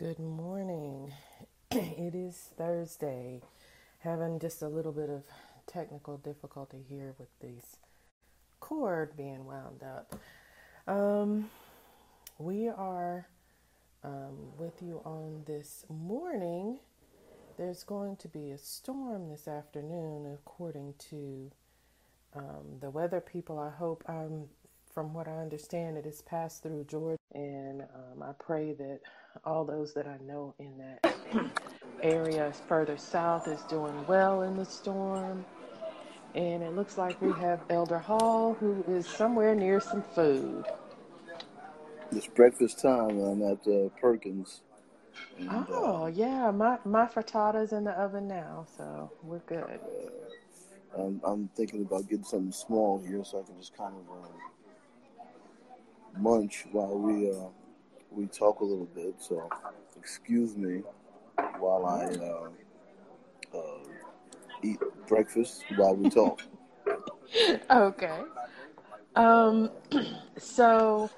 Good morning. It is Thursday. Having just a little bit of technical difficulty here with this cord being wound up. Um, we are um, with you on this morning. There's going to be a storm this afternoon, according to um, the weather people. I hope, um, from what I understand, it has passed through Georgia, and um, I pray that all those that I know in that area further south is doing well in the storm. And it looks like we have Elder Hall, who is somewhere near some food. It's breakfast time. I'm at uh, Perkins. And, uh, Oh, yeah, my, my frittata's in the oven now, so we're good. uh, I'm, I'm thinking about getting something small here so I can just kind of uh, munch while we uh, we talk a little bit. So excuse me while I uh, uh, eat breakfast while we talk. Okay. Um, so,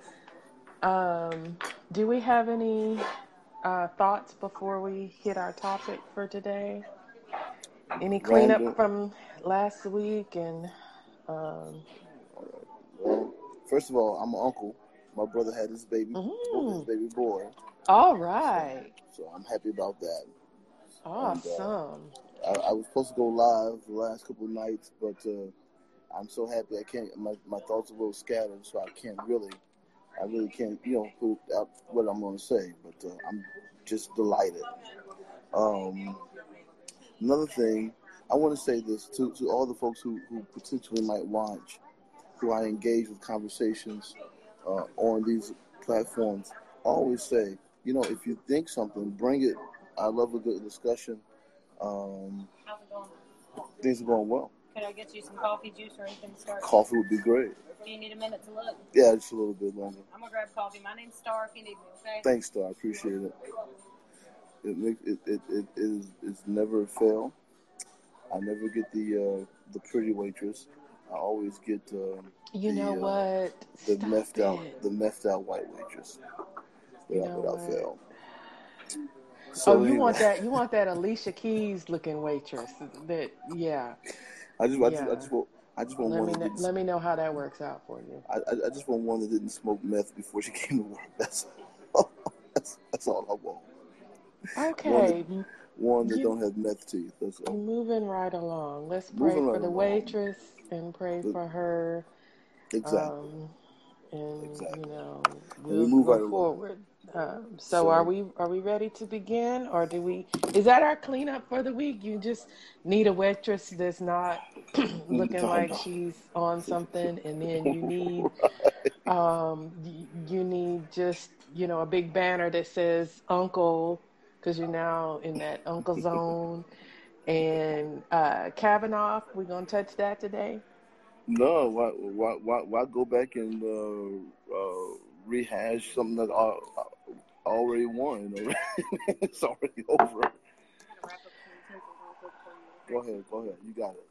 um, do we have any uh, thoughts before we hit our topic for today? Any cleanup Random. from last week and um, Well, first of all, I'm an uncle. My brother had his baby, his mm, baby boy. All right. So, so I'm happy about that. And uh, Awesome. I, I was supposed to go live the last couple of nights, but uh, I'm so happy I can't. My, my thoughts are a little scattered, so I can't really, I really can't, you know, put out what I'm going to say. But uh, I'm just delighted. Um, another thing, I want to say this to, to all the folks who, who potentially might watch, who I engage with conversations uh, on these platforms. Always say, you know, if you think something, bring it. I love a good discussion. Um, How's it going? things are going well. Could I get you some coffee, juice, or anything to start? Coffee would be great. Do you need a minute to look? Yeah, just a little bit longer. I'm gonna grab coffee. My name's Star. If you need me, okay? Thanks, Star. I appreciate it. It makes it it, it is it's never a fail. I never get the uh, the pretty waitress. I always get um, You know the uh, what? the Stop methed out the methed out white waitress You without know without fail. Oh, So you want that? You want that Alicia Keys looking waitress? That yeah, I just I just I just want I just want Let one me know, let me know how that works out for you. I, I I just want one that didn't smoke meth before she came to work. That's all. that's that's all I want. One that Okay, one that you don't have meth teeth. That's all. moving right along. Let's pray Moving for right the along. waitress and pray for her. exactly, Um, and you exactly. know, And we we'll move right forward. Um, so are we are we ready to begin, or do we? Is that our cleanup for the week? You just need a waitress that's not looking like she's on something, and then you need um you need just you know a big banner that says uncle because you're now in that uncle zone and uh kavanaugh we're gonna touch that today No, why, why, why, why go back and uh, uh, rehash something that I, I already won? It's already over. I'm gonna wrap up some utensils real quick for you. Go ahead, go ahead. You got it.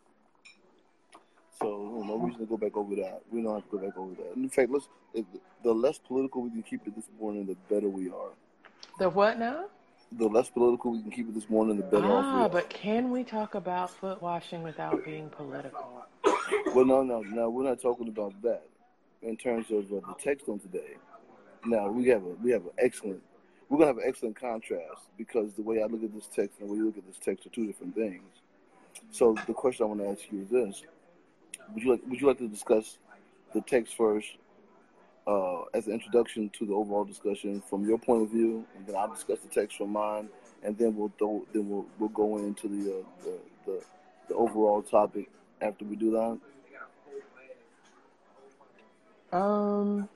So no reason to go back over that. We don't have to go back over that. In fact, let's. The less political we can keep it this morning, the better we are. the what now The less political we can keep it this morning, the better off we ah are. but can we talk about foot washing without being political Well, no, no, no. We're not talking about that. In terms of uh, the text on today, now we have a we have an excellent. We're gonna have an excellent contrast because the way I look at this text and the way you look at this text are two different things. So the question I want to ask you is this: Would you like Would you like to discuss the text first uh, as an introduction to the overall discussion from your point of view, and then I'll discuss the text from mine, and then we'll throw, then we'll we'll go into the uh, the, the the overall topic after we do that. um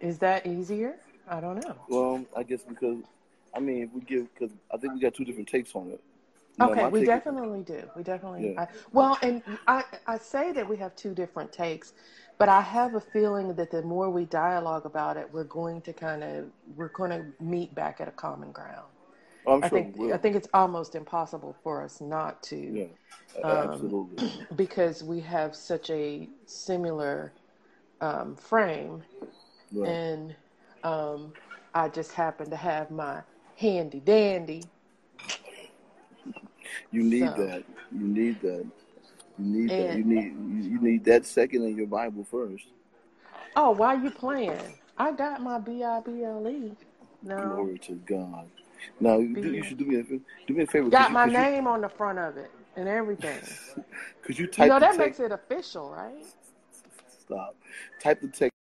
is that easier i don't know Well, I guess because I mean, if we give because I think we got two different takes on it. You Okay, we definitely do. We definitely. yeah, I, well, and I I say that we have two different takes, but I have a feeling that the more we dialogue about it, we're going to kind of we're going to meet back at a common ground. oh, I sure think I think it's almost impossible for us not to, Yeah, um, absolutely. because we have such a similar um, frame, Right. and um, I just happen to have my handy dandy. You need So, that. You need that. You need that. You need you, you need that second in your Bible first. oh, why you playing? I got my B I B L E. No, Glory to God. Now you, B you should do me a do me a favor. Got you my could you name on the front of it and everything. could you You type know the that makes it official, right? Stop. Type the text.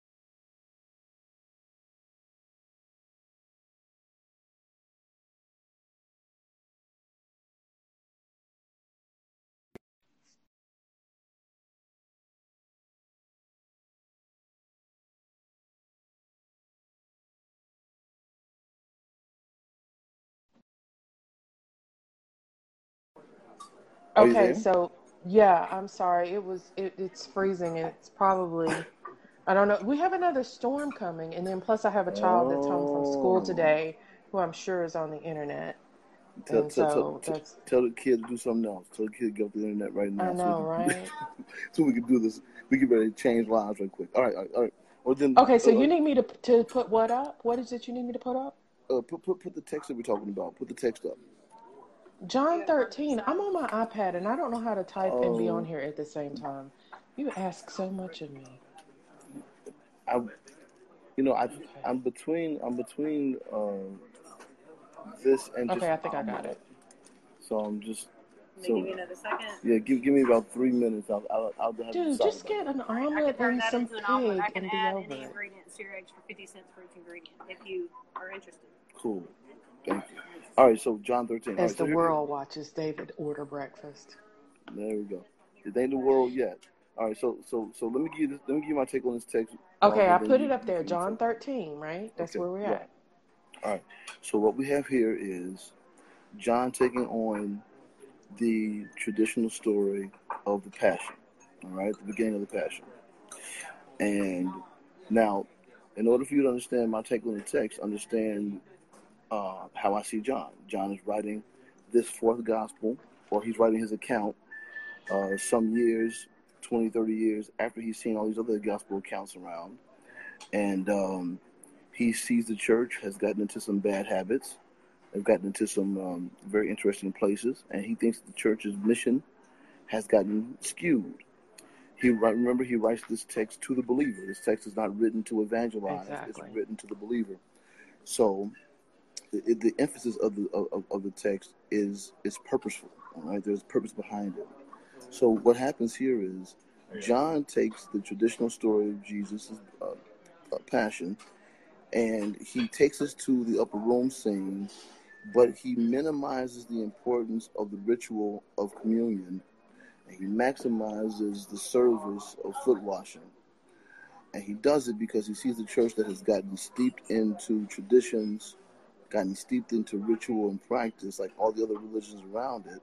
Are Okay, so yeah, I'm sorry. It was it, it's freezing it's probably I don't know. We have another storm coming, and then plus I have a child that's home from school Oh. today, who I'm sure is on the internet, Tell, and tell, so tell, that's tell the kid to do something else. Tell the kid to get off the internet right I now so know, can right? so we can do this. We can to change lives right quick. All right, all right, all right. Well then, Okay, so uh, you need me to to put what up? What is it you need me to put up? uh, put put put the text that we're talking about. Put the text up. John 13. I'm on my iPad and I don't know how to type and be on Oh, here at the same time. You ask so much of me. I you know I Okay. I'm between I'm between um, this and just Okay, I think I got it. So I'm just Let me give so you another second. yeah. Give give me about three minutes. I'll I'll, I'll have to Dude, just get an All right, I can omelet turn and some into an omelet. I can and be add over any it. ingredients to your eggs for 50 cents for each ingredient if you are interested. Cool. Thank you. All right. So John 13. As right. So the here world watches David order breakfast. there we go. It ain't the world yet. All right. So so so let me give you this, let me give you my take on this text, Okay, I put you it up there. John 13, right? That's Okay. where we're Right. at. All right. So what we have here is John taking on the traditional story of the Passion. All right, the beginning of the Passion. And now, in order for you to understand my take on the text, understand uh, how I see John. John is writing this fourth gospel, or he's writing his account uh, some years, 20, 30 years after he's seen all these other gospel accounts around. And um, he sees the church has gotten into some bad habits, have gotten into some um, very interesting places, and he thinks the church's mission has gotten skewed. He remember he writes this text to the believer. This text is not written to evangelize; it's written to the believer. So the, the emphasis of the of, of the text is is purposeful. Right, there's purpose behind it. So what happens here is John takes the traditional story of Jesus' uh, uh, passion and he takes us to the upper room scene, but he minimizes the importance of the ritual of communion and he maximizes the service of foot washing. And he does it because he sees the church that has gotten steeped into traditions, gotten steeped into ritual and practice like all the other religions around it,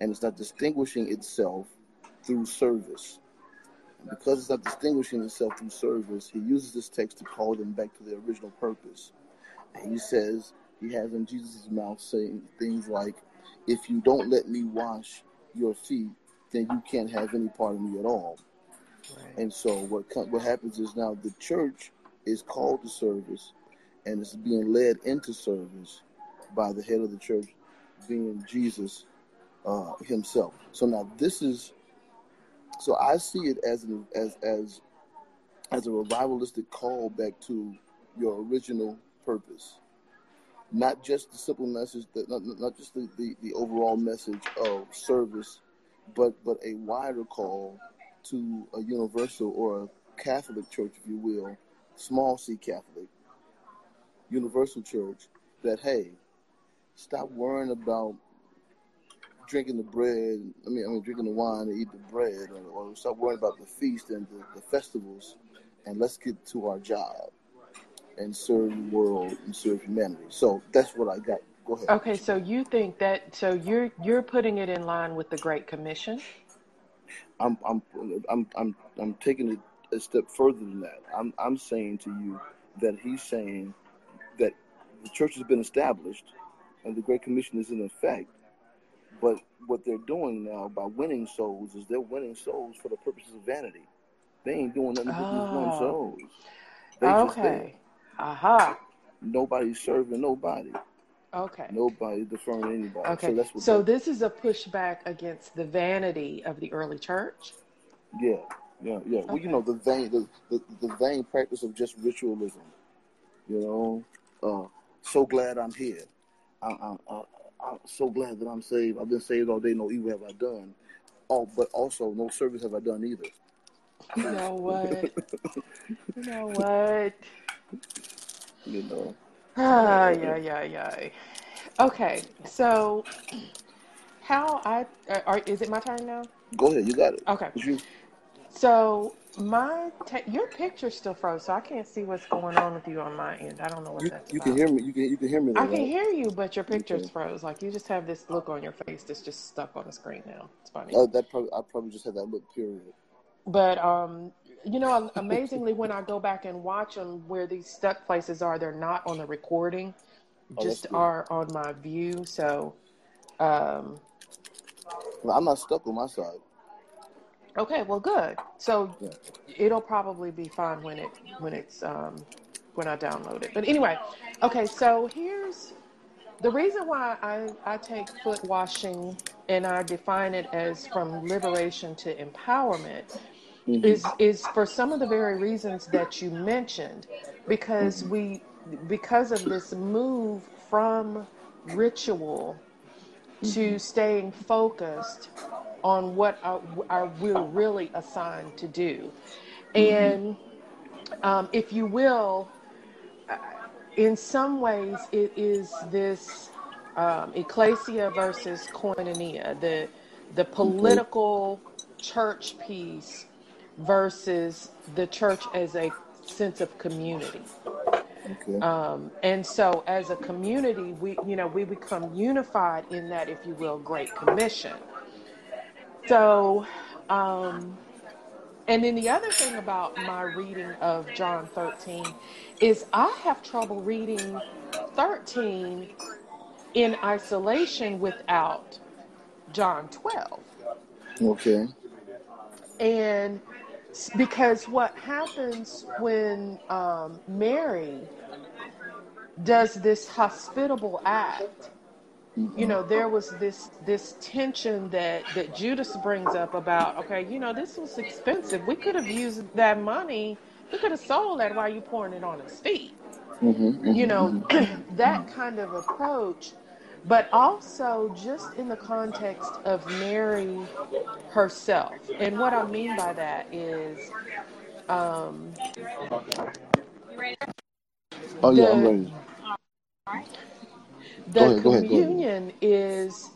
and it's not distinguishing itself through service. And because it's not distinguishing itself through service, he uses this text to call them back to their original purpose. And he says, he has in Jesus' mouth saying things like, If you don't let me wash your feet, then you can't have any part of me at all. Right. And so what what happens is now the church is called to service and it's being led into service by the head of the church being Jesus uh, himself. So now this is so I see it as an, as as as a revivalistic call back to your original purpose. Not just the simple message that not, not just the, the, the overall message of service, but but a wider call to a universal or a Catholic church, if you will, small C Catholic, universal church, that hey, stop worrying about drinking the bread. I mean, I mean, drinking the wine and eat the bread, or, or stop worrying about the feast and the, the festivals, and let's get to our job and serve the world and serve humanity. So that's what I got. Go ahead. Okay, so you think that so you're you're putting it in line with the Great Commission? I'm I'm I'm I'm I'm taking it a step further than that. I'm I'm saying to you that he's saying that the church has been established and the Great Commission is in effect. But what they're doing now by winning souls is they're winning souls for the purposes of vanity. They ain't doing nothing but Oh, souls. They okay. Aha. nobody's serving nobody. Okay. Nobody deferring anybody. So Okay. that's what. So this is a pushback against the vanity of the early church. yeah, yeah, yeah. Well, you know the vain, the, the the vain practice of just ritualism. You know, uh, so glad I'm here. I, I'm so glad that I'm saved. I've been saved all day. No evil have I done. Oh, but also no service have I done either. You know what? You know what? You know. Ah, yeah, yeah, yeah. Okay. So how I uh, are, is it my turn now? Go ahead, you got it. Okay. So my te- your picture's still froze, so I can't see what's going on with you on my end. I don't know what You, that's you can hear me. You can you can hear me I though, can right? hear you, but your picture's Okay. froze. Like you just have this look on your face that's just stuck on the screen now. It's funny. Oh, that probably I probably just had that look. Period. But um, you know, amazingly, when I go back and watch them, where these stuck places are, they're not on the recording, Oh, just are on my view. So, um, I'm not stuck on my side. Okay, well, good. So Yeah. it'll probably be fine when it when it's um, when I download it. But anyway, okay. So here's the reason why I I take foot washing and I define it as from liberation to empowerment hmm is is for some of the very reasons that you mentioned because we because of this move from ritual to staying focused on what our, our we're really assigned to do and um, if you will uh, in some ways it is this um, ecclesia versus koinonia the the Okay. political church piece versus the church as a sense of community Okay. um, and so as a community we you know we become unified in that if you will great commission so um, and then the other thing about my reading of john 13 is i have trouble reading 13 in isolation without john 12 Okay. and because what happens when um, Mary does this hospitable act, you know, there was this this tension that that Judas brings up about, okay, you know, this was expensive. We could have used that money. We could have sold that while you pouring it on his feet. hmm You hmm know, hmm that kind of approach, but also just in the context of Mary herself. And what I mean by that is um, Oh yeah, I'm ready. Go the ahead. Go ahead. Go ahead. communion is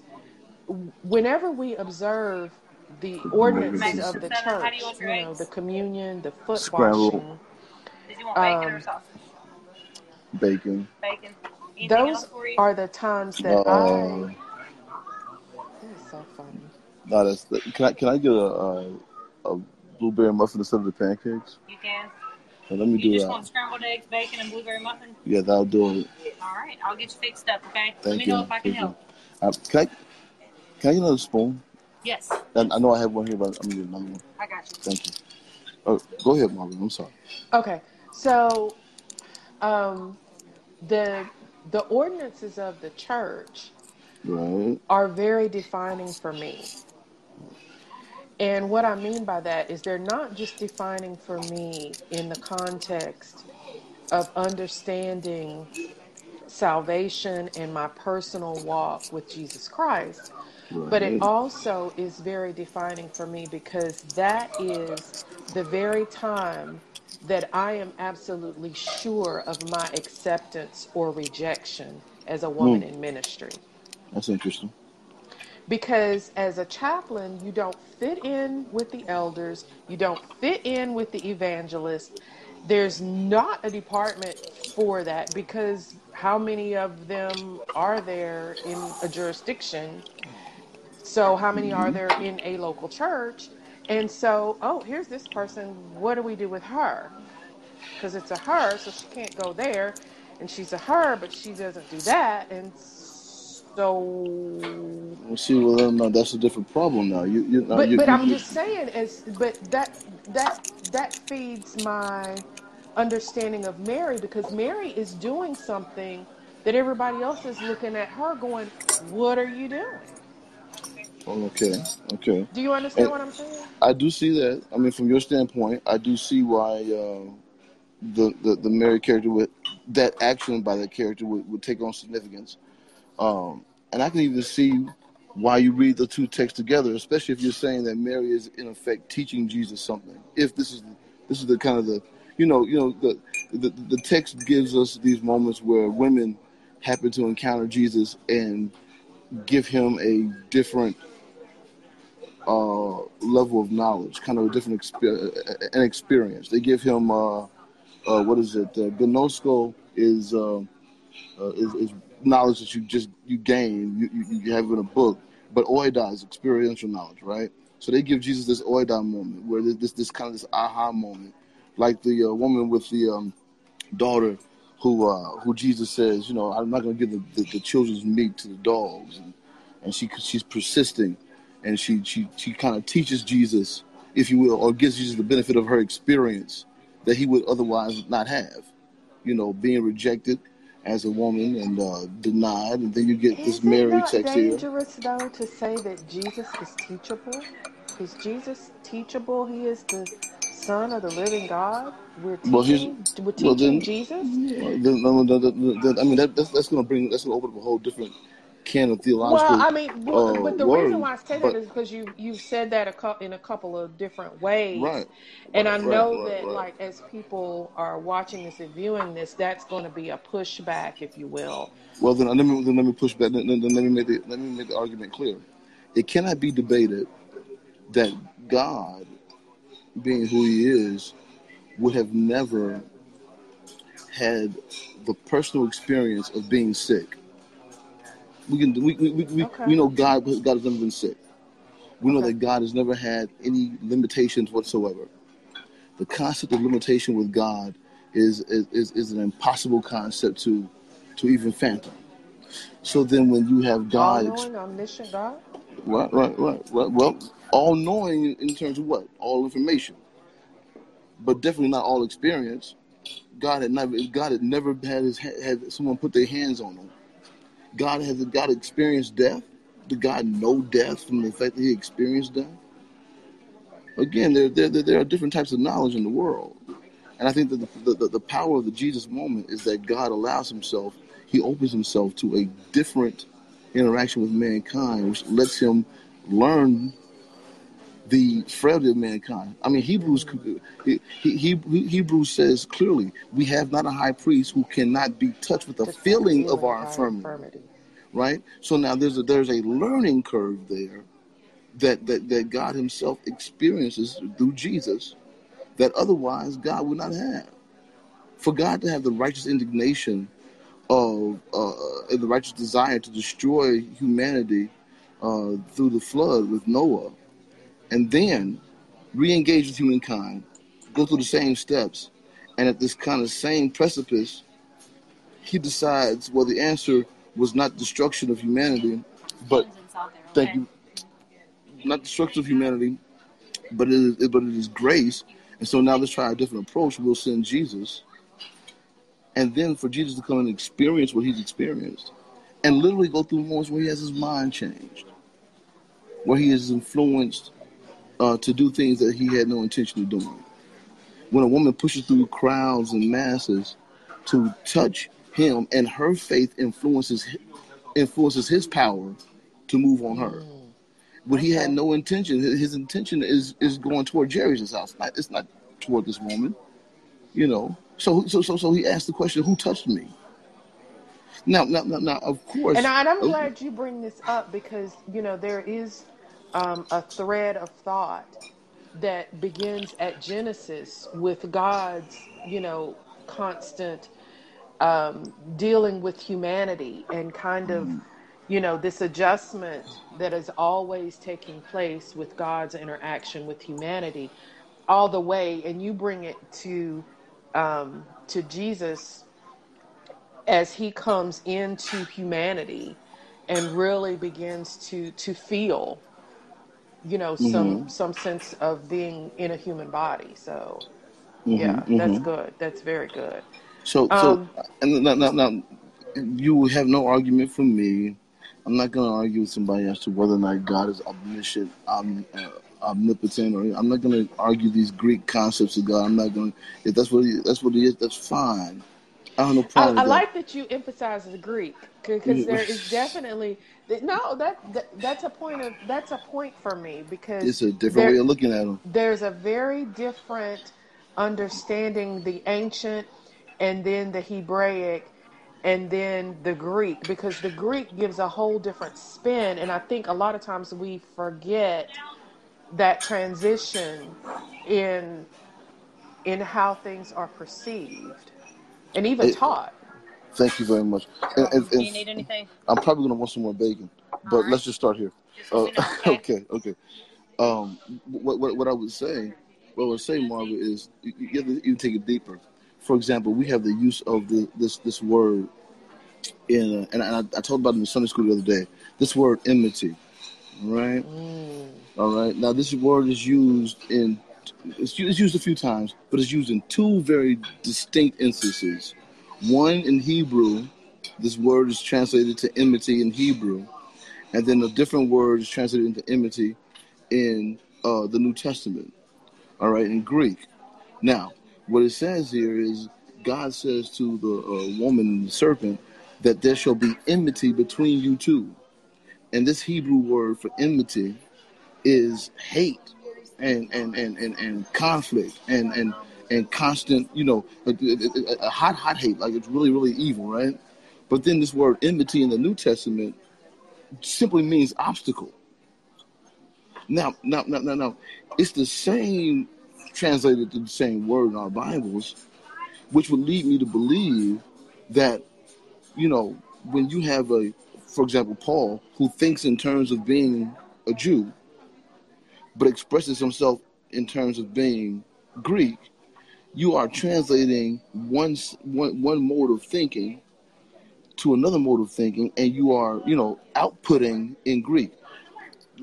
whenever we observe the ordinances of the How you church, you know, the communion, the foot Scrambled washing, Did you want bacon or um, sausage? bacon. Bacon. Anything those are the times that I. Uh, This is so funny. no, that's the, can I can I get a, a a blueberry muffin instead of the pancakes? You can. And let me You do just that. want scrambled eggs, bacon, and blueberry muffin? Yeah, that'll do it. All right, I'll get you fixed up, okay? Let Thank me know if I can Thank you. help. Uh, can I can I get another spoon? Yes, I, I know I have one here, but I'm gonna get another one. I got you. Thank you. Oh, go ahead, Marvin. I'm sorry. Okay, so um, the the ordinances of the church Right. are very defining for me. And what I mean by that is they're not just defining for me in the context of understanding salvation and my personal walk with Jesus Christ, but it also is very defining for me because that is the very time that I am absolutely sure of my acceptance or rejection as a woman Mm, in ministry. that's interesting. Because as a chaplain, you don't fit in with the elders, you don't fit in with the evangelist. There's not a department for that because how many of them are there in a jurisdiction? So, how many are hmm there in a local church? And so, oh, here's this person. What do we do with her? Because it's a her, so she can't go there. And she's a her, but she doesn't do that. And so So well, see, well, then, no, that's a different problem now. You, you, now But you, but you, I'm you. just saying, as but that that that feeds my understanding of Mary because Mary is doing something that everybody else is looking at her going, What are you doing? Okay, okay. Do you understand And what I'm saying? I do see that. I mean, from your standpoint, I do see why uh, the, the the Mary character would that action by that character would, would take on significance. Um, and I can even see why you read the two texts together, especially if you're saying that Mary is in effect teaching Jesus something. If this is this is the kind of the you know you know the the, the text gives us these moments where women happen to encounter Jesus and give him a different uh, level of knowledge, kind of a different exper- an experience. They give him uh, uh, what is it? Uh, Gnosko is, uh, uh, is is knowledge that you just you gain, you, you, you have in a book. But oida is experiential knowledge, right? So they give Jesus this oida moment, where there's this this kind of this aha moment, like the uh, woman with the um, daughter who uh, who Jesus says, you know, I'm not going to give the, the, the children's meat to the dogs, and, and she she's persisting, and she she she kind of teaches Jesus, if you will, or gives Jesus the benefit of her experience that he would otherwise not have, you know, being rejected as a woman and uh, denied, and then you get this Is it Mary text here. dangerous though to say that Jesus is teachable? Is Jesus teachable? He is the Son of the living God. We're Well, here's teaching we're well then, Jesus. then, no, no, no, no, then- I mean that, that's that's going to bring that's going to open up a whole different can of Well, I mean, uh, but the reason why I say that is because you you've said that a cou- in a couple of different ways, right, and I right, right, know right, that right. like as people are watching this and viewing this, that's going to be a pushback, if you will. Well, then let me then let me push back. Then, then let me make the let me make the argument clear. It cannot be debated that God, being who He is, would have never had the personal experience of being sick. We can we we, we, we Okay. we know God God has never been sick. We know Okay. that God has never had any limitations whatsoever. The concept of limitation with God is is, is, an impossible concept to to even fathom. So then, when you have God, ex- knowing, omniscient God. right, right, right, right, well, all knowing in terms of what? All information, but definitely not all experience. God had never, God had never had his had someone put their hands on him. God has God experienced death. Did God know death from the fact that He experienced death? Again, there there, there are different types of knowledge in the world, and I think that the, the the power of the Jesus moment is that God allows Himself, He opens Himself to a different interaction with mankind, which lets Him learn the frailty of mankind. I mean, Hebrews he, he, he, Hebrews says clearly, we have not a high priest who cannot be touched with the The feeling of our our infirmity. infirmity. Right. So now there's a there's a learning curve there that that that God Himself experiences through Jesus that otherwise God would not have. For God to have the righteous indignation of uh, the righteous desire to destroy humanity uh, through the flood with Noah, and then re-engage with humankind, go through the same steps, and at this kind of same precipice, he decides, well, the answer was not destruction of humanity, but thank you, not destruction of humanity, but it is, but it is grace. And so now let's try a different approach. We'll send Jesus, and then for Jesus to come and experience what he's experienced, and literally go through moments where he has his mind changed, where he is influenced uh, to do things that he had no intention of doing. When a woman pushes through crowds and masses to touch him, and her faith influences influences his power to move on her. But he had no intention. His intention is is going toward Jairus' house. Not it's not toward this woman. You know. So so so so he asked the question, "Who touched me?" Now now now, now of course. And, I, I'm uh, glad you bring this up because, you know, there is um, a thread of thought that begins at Genesis with God's, you know, constant um, dealing with humanity and kind of, you know, this adjustment that is always taking place with God's interaction with humanity all the way. And you bring it to, um, to Jesus as he comes into humanity and really begins to to feel you know some mhm. some sense of being in a human body so Yeah, Mm-hmm. that's Mm-hmm. good. That's very good. So so Um, and now, now, now you have no argument for me. I'm not going to argue with somebody as to whether or not God is omniscient, om, uh, omnipotent, or I'm not going to argue these Greek concepts of God. I'm not going. If that's what he, that's what he is, that's fine. I no I, problem I with that. like that you emphasize the Greek because there is definitely no that, that that's a point of that's a point for me because It's a different there way of looking at them. there's a very different understanding the ancient and then the Hebraic and then the Greek because the Greek gives a whole different spin and I think a lot of times we forget that transition in in how things are perceived and even It, taught. thank you very much. And, and, Do you need anything? I'm probably going to want some more bacon, but right. let's just start here. Just Uh, know, okay? okay, okay. Um, what, what what I would say, what I would say, Margaret, is you, you have to you take it deeper. For example, we have the use of the this this word in, uh, and I, I talked about it in Sunday school the other day. This word enmity, right? Mm, All right. Now this word is used in it's it's used a few times, but it's used in two very distinct instances. One in Hebrew, this word is translated to enmity in Hebrew, and then a different word is translated into enmity in uh, the New Testament. All right, in Greek. Now, what it says here is God says to the uh, woman, and the serpent, that there shall be enmity between you two. And this Hebrew word for enmity is hate and and and and, and conflict and and and constant, you know, a, a, a hot hot hate, like it's really really evil, right? But then this word enmity in the New Testament simply means obstacle. Now, now, now, now, now, it's the same translated to the same word in our Bibles, which would lead me to believe that you know when you have a, for example, Paul who thinks in terms of being a Jew, but expresses himself in terms of being Greek, you are translating one one one mode of thinking to another mode of thinking, and you are you know outputting in Greek.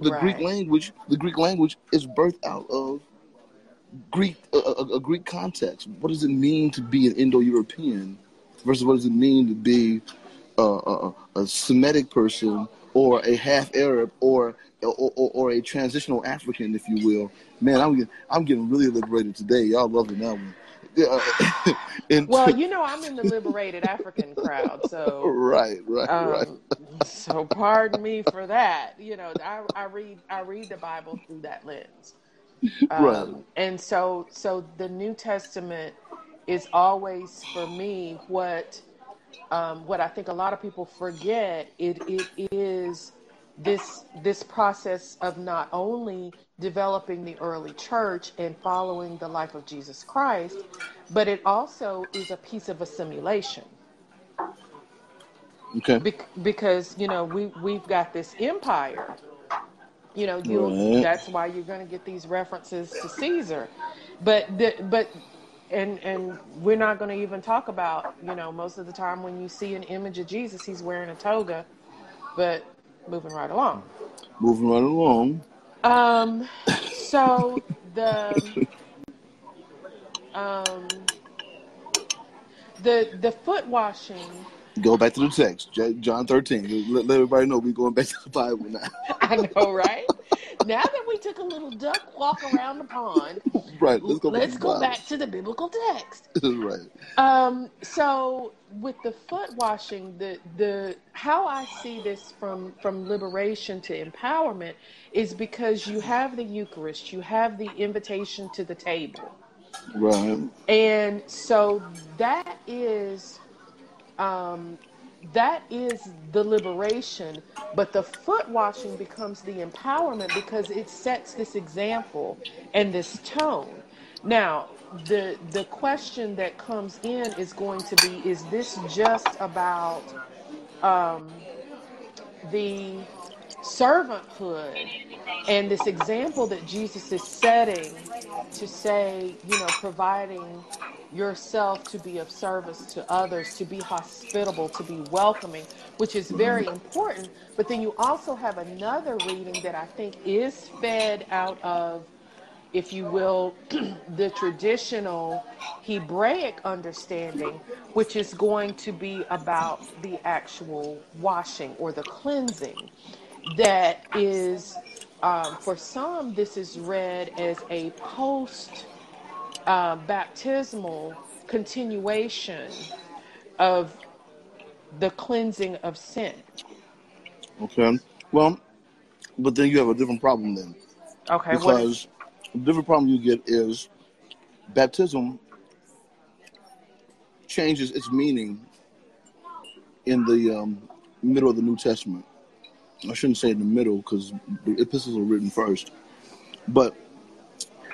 The Greek language, the Greek language is birthed out of Greek a, a, a Greek context. What does it mean to be an Indo-European versus what does it mean to be uh, a, a, a Semitic person or a half Arab or, or or or a transitional African, if you will? Man, I'm getting, I'm getting really liberated today. Y'all loving that one. And Well, you know, I'm in the liberated African crowd, so right, right, right, um, so pardon me for that. You know, I, I read I read the Bible through that lens, right. um, and so so the New Testament is always for me what um, what I think a lot of people forget. It it is this this process of not only developing the early church and following the life of Jesus Christ, but it also is a piece of assimilation. Okay. Bec- because you know we we've got this empire you know you'll Right. that's why you're going to get these references to caesar but the, but and and we're not going to even talk about you know most of the time when you see an image of jesus he's wearing a toga but moving right along Moving right along. um so the um the the foot washing Go back to the text, John 13. Let, let everybody know we're going back to the Bible now. i know right now that we took a little duck walk around the pond right. Let's go back to let's the go back to the biblical text right. Um, so with the foot washing, the the how I see this from from liberation to empowerment is because you have the Eucharist, you have the invitation to the table, Right. and so that is um, that is the liberation. But the foot washing becomes the empowerment because it sets this example and this tone. Now, the the question that comes in is going to be: Is this just about um, the servanthood and this example that Jesus is setting to say, you know, providing yourself to be of service to others, to be hospitable, to be welcoming, which is very important. But then you also have another reading that I think is fed out of if you will, the traditional Hebraic understanding, which is going to be about the actual washing or the cleansing. That is, um, for some, this is read as a post uh, baptismal continuation of the cleansing of sin. Okay. Well, but then you have a different problem then. Okay, Because the different problem you get is baptism changes its meaning in the um, middle of the New Testament. I shouldn't say in the middle because the epistles are written first, but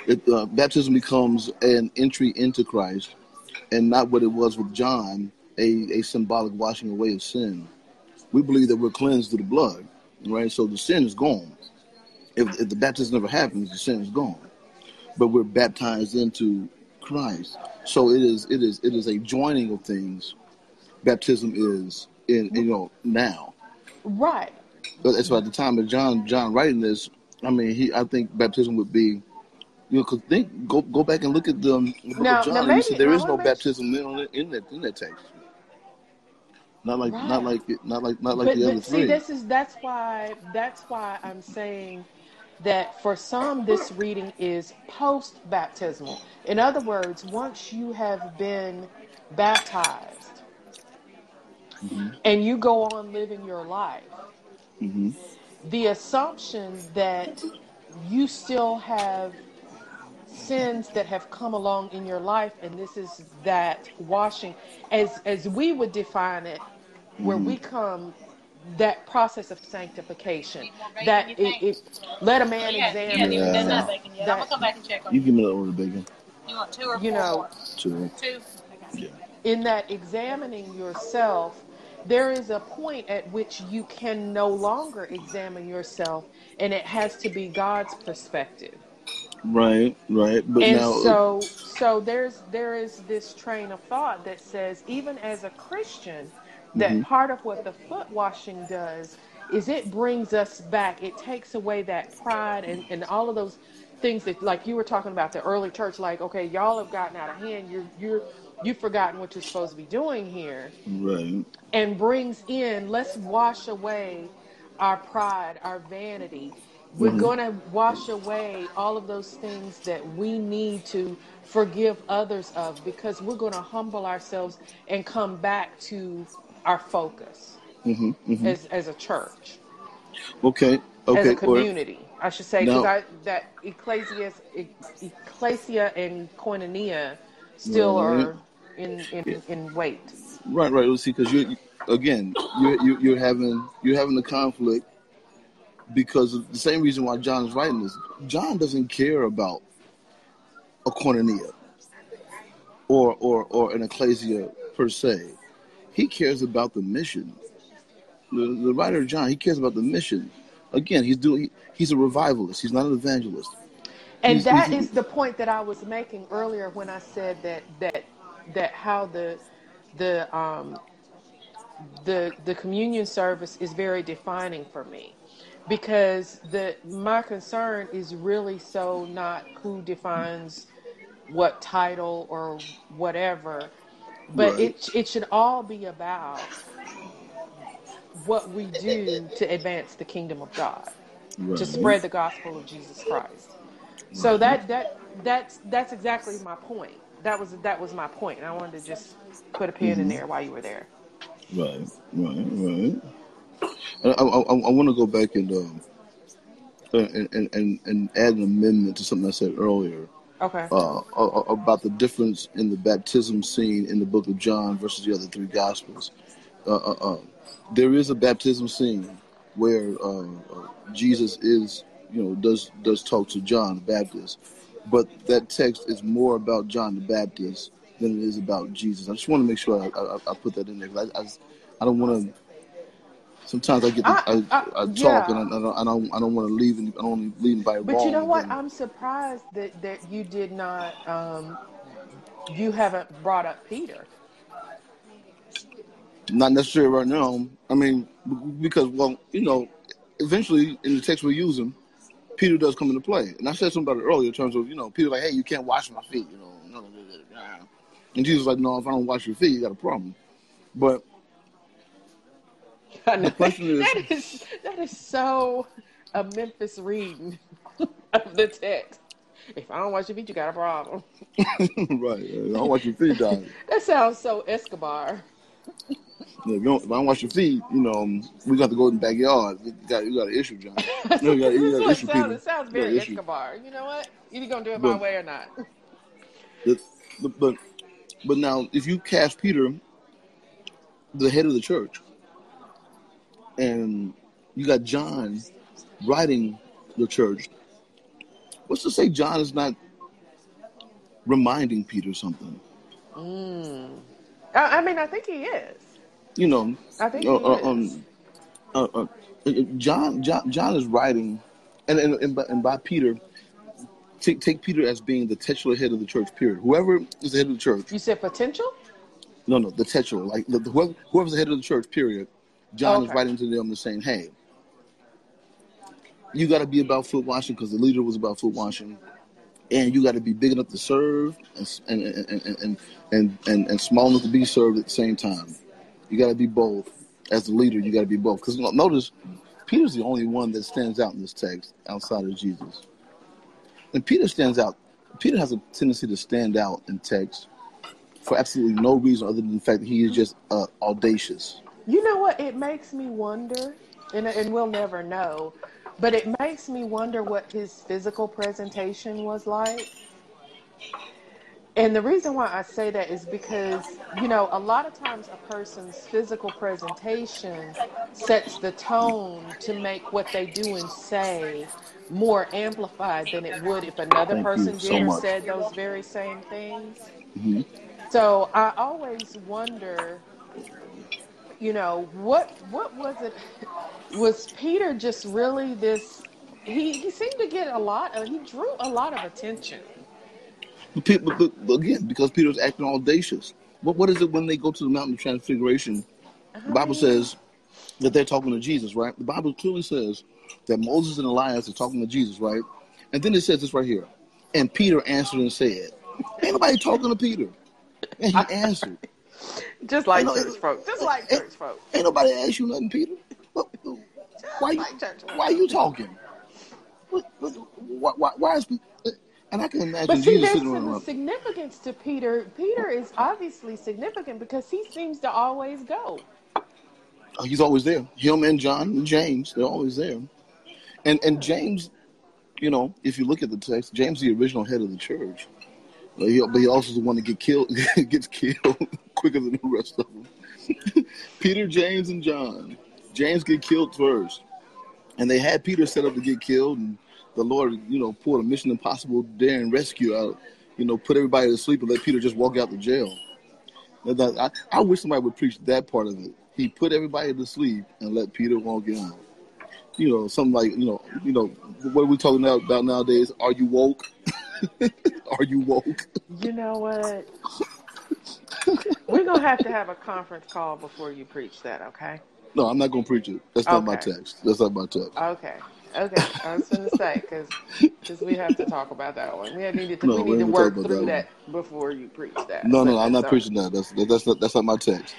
it, uh, baptism becomes an entry into Christ and not what it was with John, a, a symbolic washing away of sin. We believe that we're cleansed through the blood, right? So the sin is gone. If, if the baptism never happens, the sin is gone. But we're baptized into Christ. So it is it is it is a joining of things. Baptism is in you know now. right? But that's why at the time of John John writing this, I mean he I think baptism would be you know, cause think go go back and look at the, the book Now, of John. You maybe see there is no baptism in, in that in that text. Not like not like not like not like But the other but see, three. this is that's why that's why I'm saying that for some this reading is post baptismal. In other words, once you have been baptized hmm and you go on living your life, hmm the assumption that you still have sins that have come along in your life and this is that washing as as we would define it where hmm we come that process of sanctification Need more bacon, that it, it let a man Yeah, yeah, examine you, there's not Yeah. himself bacon yet. I'm gonna come back and check on You you. give me that order, bacon. You want two or you four know? Two. Two? Okay. Yeah. in that examining yourself there is a point at which you can no longer examine yourself and it has to be God's perspective Right. Right. But And now. so so there's there is this train of thought that says even as a Christian that hmm part of what the foot washing does is it brings us back. It takes away that pride and, and all of those things that like you were talking about the early church like okay y'all have gotten out of hand you're you're you've forgotten what you're supposed to be doing here Right. and brings in let's wash away our pride our vanity we're hmm going to wash away all of those things that we need to forgive others of because we're going to humble ourselves and come back to our focus hmm hmm as as a church Okay. Okay. as a Okay. Or community i should say because that ecclesia ecclesia and koinonia still Right. are in Yeah. in in weight Right. Right. Let's see. Because you again, you're you, you're having you're having a conflict because of the same reason why John is writing this. John doesn't care about a koinonia or or or an ecclesia per se. He cares about the mission. The, the writer John, he cares about the mission. Again, he's doing. He's a revivalist. He's not an evangelist. And He's that he's is the point that I was making earlier when I said that that that how the the um the the communion service is very defining for me because the my concern is really so not who defines what title or whatever but right. it it should all be about what we do to advance the kingdom of God to spread the gospel of Jesus Christ so that that that's that's exactly my point. That was that was my point, and I wanted to just put a pin in hmm there while you were there. Right. Right. Right. And I, I, I want to go back and, um, and and and and add an amendment to something I said earlier Okay. uh, about the difference in the baptism scene in the Book of John versus the other three Gospels. Uh, uh, uh, there is a baptism scene where uh, uh, Jesus is, you know, does does talk to John the Baptist, but that text is more about John the Baptist than it is about Jesus. I just want to make sure I, I, I put that in there. I, I, I don't want to. Sometimes I get to, I, I, I I talk yeah, and I, I don't I don't, I don't want to leave any, I don't want to leave anybody but you know what? I'm surprised that that you did not. Um, you haven't brought up Peter. Not necessarily right now. I mean, because well, you know, eventually in the text we use him, Peter does come into play. And I said something about it earlier in terms of, you know, Peter's like, hey, you can't wash my feet, you know. And Jesus was like, no, if I don't wash your feet, you got a problem. But the question is, that is that is so a Memphis reading of the text. If I don't wash your feet, you got a problem. right, I don't wash your feet, dog. that sounds so Escobar. If, you don't, if I don't wash your feet, you know, we got to go in the backyard. You got, you got an issue, John. You you got, you got an issue, sounds, Peter. it sounds You very issue. Escobar. You know what? Either gonna do it my way or not. But, but, but, but now, if you cast Peter, the head of the church, and you got John writing the church, what's to say John is not reminding Peter something? Mm. I, I mean, I think he is. You know, I think uh, uh, um, uh, uh, John, John, John is writing, and and, and, by, and by Peter, take take Peter as being the titular head of the church. Period. Whoever is the head of the church, you said potential? no, no, the titular, like the, whoever, whoever's the head of the church. Period. John is writing to them and saying, "Hey, you got to be about foot washing because the leader was about foot washing." And you got to be big enough to serve and and and and, and, and, and small enough to be served at the same time. You got to be both. As a leader, you got to be both. Because notice, Peter's the only one that stands out in this text outside of Jesus. And Peter stands out. Peter has a tendency to stand out in text for absolutely no reason other than the fact that he is just uh, audacious. You know what? It makes me wonder, and, and we'll never know, but it makes me wonder what his physical presentation was like. And the reason why I say that is because, you know, a lot of times a person's physical presentation sets the tone to make what they do and say more amplified than it would if another Thank person so did or said those very same things. hmm So I always wonder, you know, what what was it? Was Peter just really this? He he seemed to get a lot of. He drew a lot of attention. But, but, again, because Peter's acting audacious. What, what is it when they go to the mountain of transfiguration? Uh-huh. The Bible says that they're talking to Jesus, right? The Bible clearly says that Moses and Elias are talking to Jesus, right? And then it says this right here. And Peter answered and said, Ain't nobody talking to Peter. And he answered, Just like church folk. Just like church folk. Ain't nobody asked you nothing, Peter. What- Why you, like folk. why you talking? What, what, why, why, why is and I can imagine But see, Jesus there's some significance to Peter. Peter is obviously significant because he seems to always go. Uh, He's always there. Him and John and James, they're always there. And and James, you know, if you look at the text, James the original head of the church. But he, but he also is the one that get killed gets killed quicker than the rest of them. Peter, James, and John. James get killed first, and they had Peter set up to get killed, and the Lord, you know, pulled a Mission Impossible dare and rescue out. You know, put everybody to sleep and let Peter just walk out the jail. I, I wish somebody would preach that part of it. He put everybody to sleep and let Peter walk out. You know, something like you know, you know, what are we talking about, nowadays? Are you woke? are you woke? You know what? We're gonna have to have a conference call before you preach that, okay? No, I'm not gonna preach it. That's not my text. That's not my text. Okay. Okay. I was gonna say because we have to talk about that one. We need to No, we need to work through that that, before you preach that. No, no, I'm not preaching that. That's that's not that's not my text.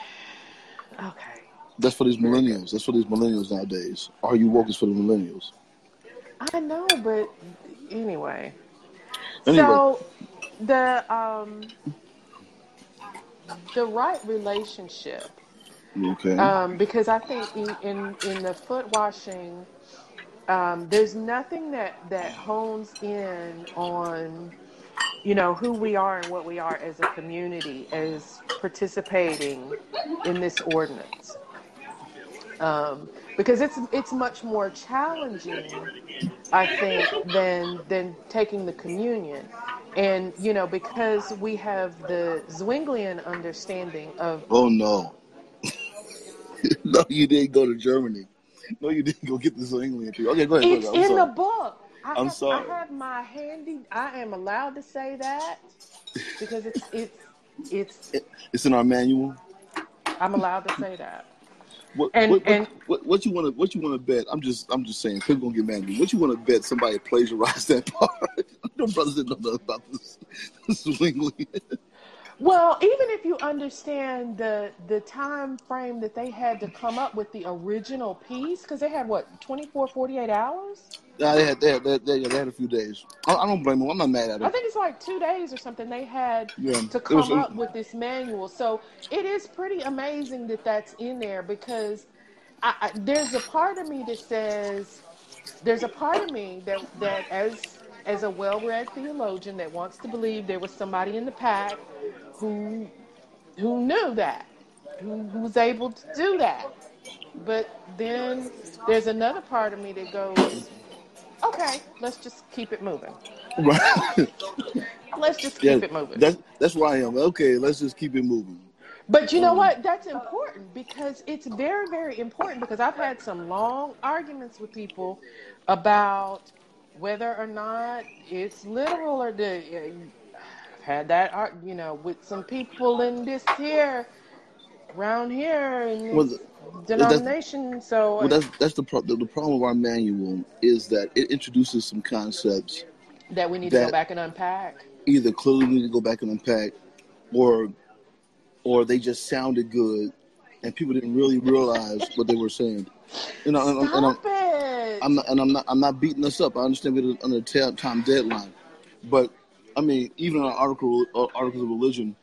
Okay. That's for these millennials. That's for these millennials nowadays. Are you woke? Is for the millennials. I know, but anyway. Anyway. So the um the right relationship Okay. um, because I think in, in, in the foot washing, um, there's nothing that, that hones in on, you know, who we are and what we are as a community, as participating in this ordinance. Um, because it's it's much more challenging, I think, than than taking the communion, and you know because we have the Zwinglian understanding of oh no. no, you didn't go to Germany. No, you didn't go get this England entry. Okay, go ahead. It's go ahead. In sorry. the book. I I'm have, sorry. I have my handy. I am allowed to say that because it's it's it's. It's in our manual. I'm allowed to say that. What, And- what, and- what, what you want to what you want to bet? I'm just I'm just saying people gonna get mad at me. What you want to bet somebody plagiarized that part? no brothers didn't know nothing about this, this. Well, even if you understand the the time frame that they had to come up with the original piece, because they had what 24, 48 hours. Yeah, they had they had, they had, they they had a few days. I, I don't blame them. I'm not mad at them. I think it's like two days or something. They had Yeah, to it was- come up with this manual. So it is pretty amazing that that's in there because I, I, there's a part of me that says there's a part of me that that as as a well-read theologian that wants to believe there was somebody in the pack who who knew that who, who was able to do that but then there's another part of me that goes okay let's just keep it moving Right? let's just yeah, keep it moving that's that's where I am. Okay, let's just keep it moving. But you know Um, what? That's important because it's very, very important because I've had some long arguments with people about whether or not it's literal or the. Had that, ar- you know, with some people in this here, around here in Well, the- that's- denomination. So uh, Well, that's that's the, pro- the the problem of our manual is that it introduces some concepts that we need to go back and unpack. either clearly need to go back and unpack, or or they just sounded good, and people didn't really realize what they were saying. You know, and, I'm- and I'm! I'm not, and I'm not I'm not beating us up. I understand we're under a time deadline, but I mean, even in our article uh, articles of religion,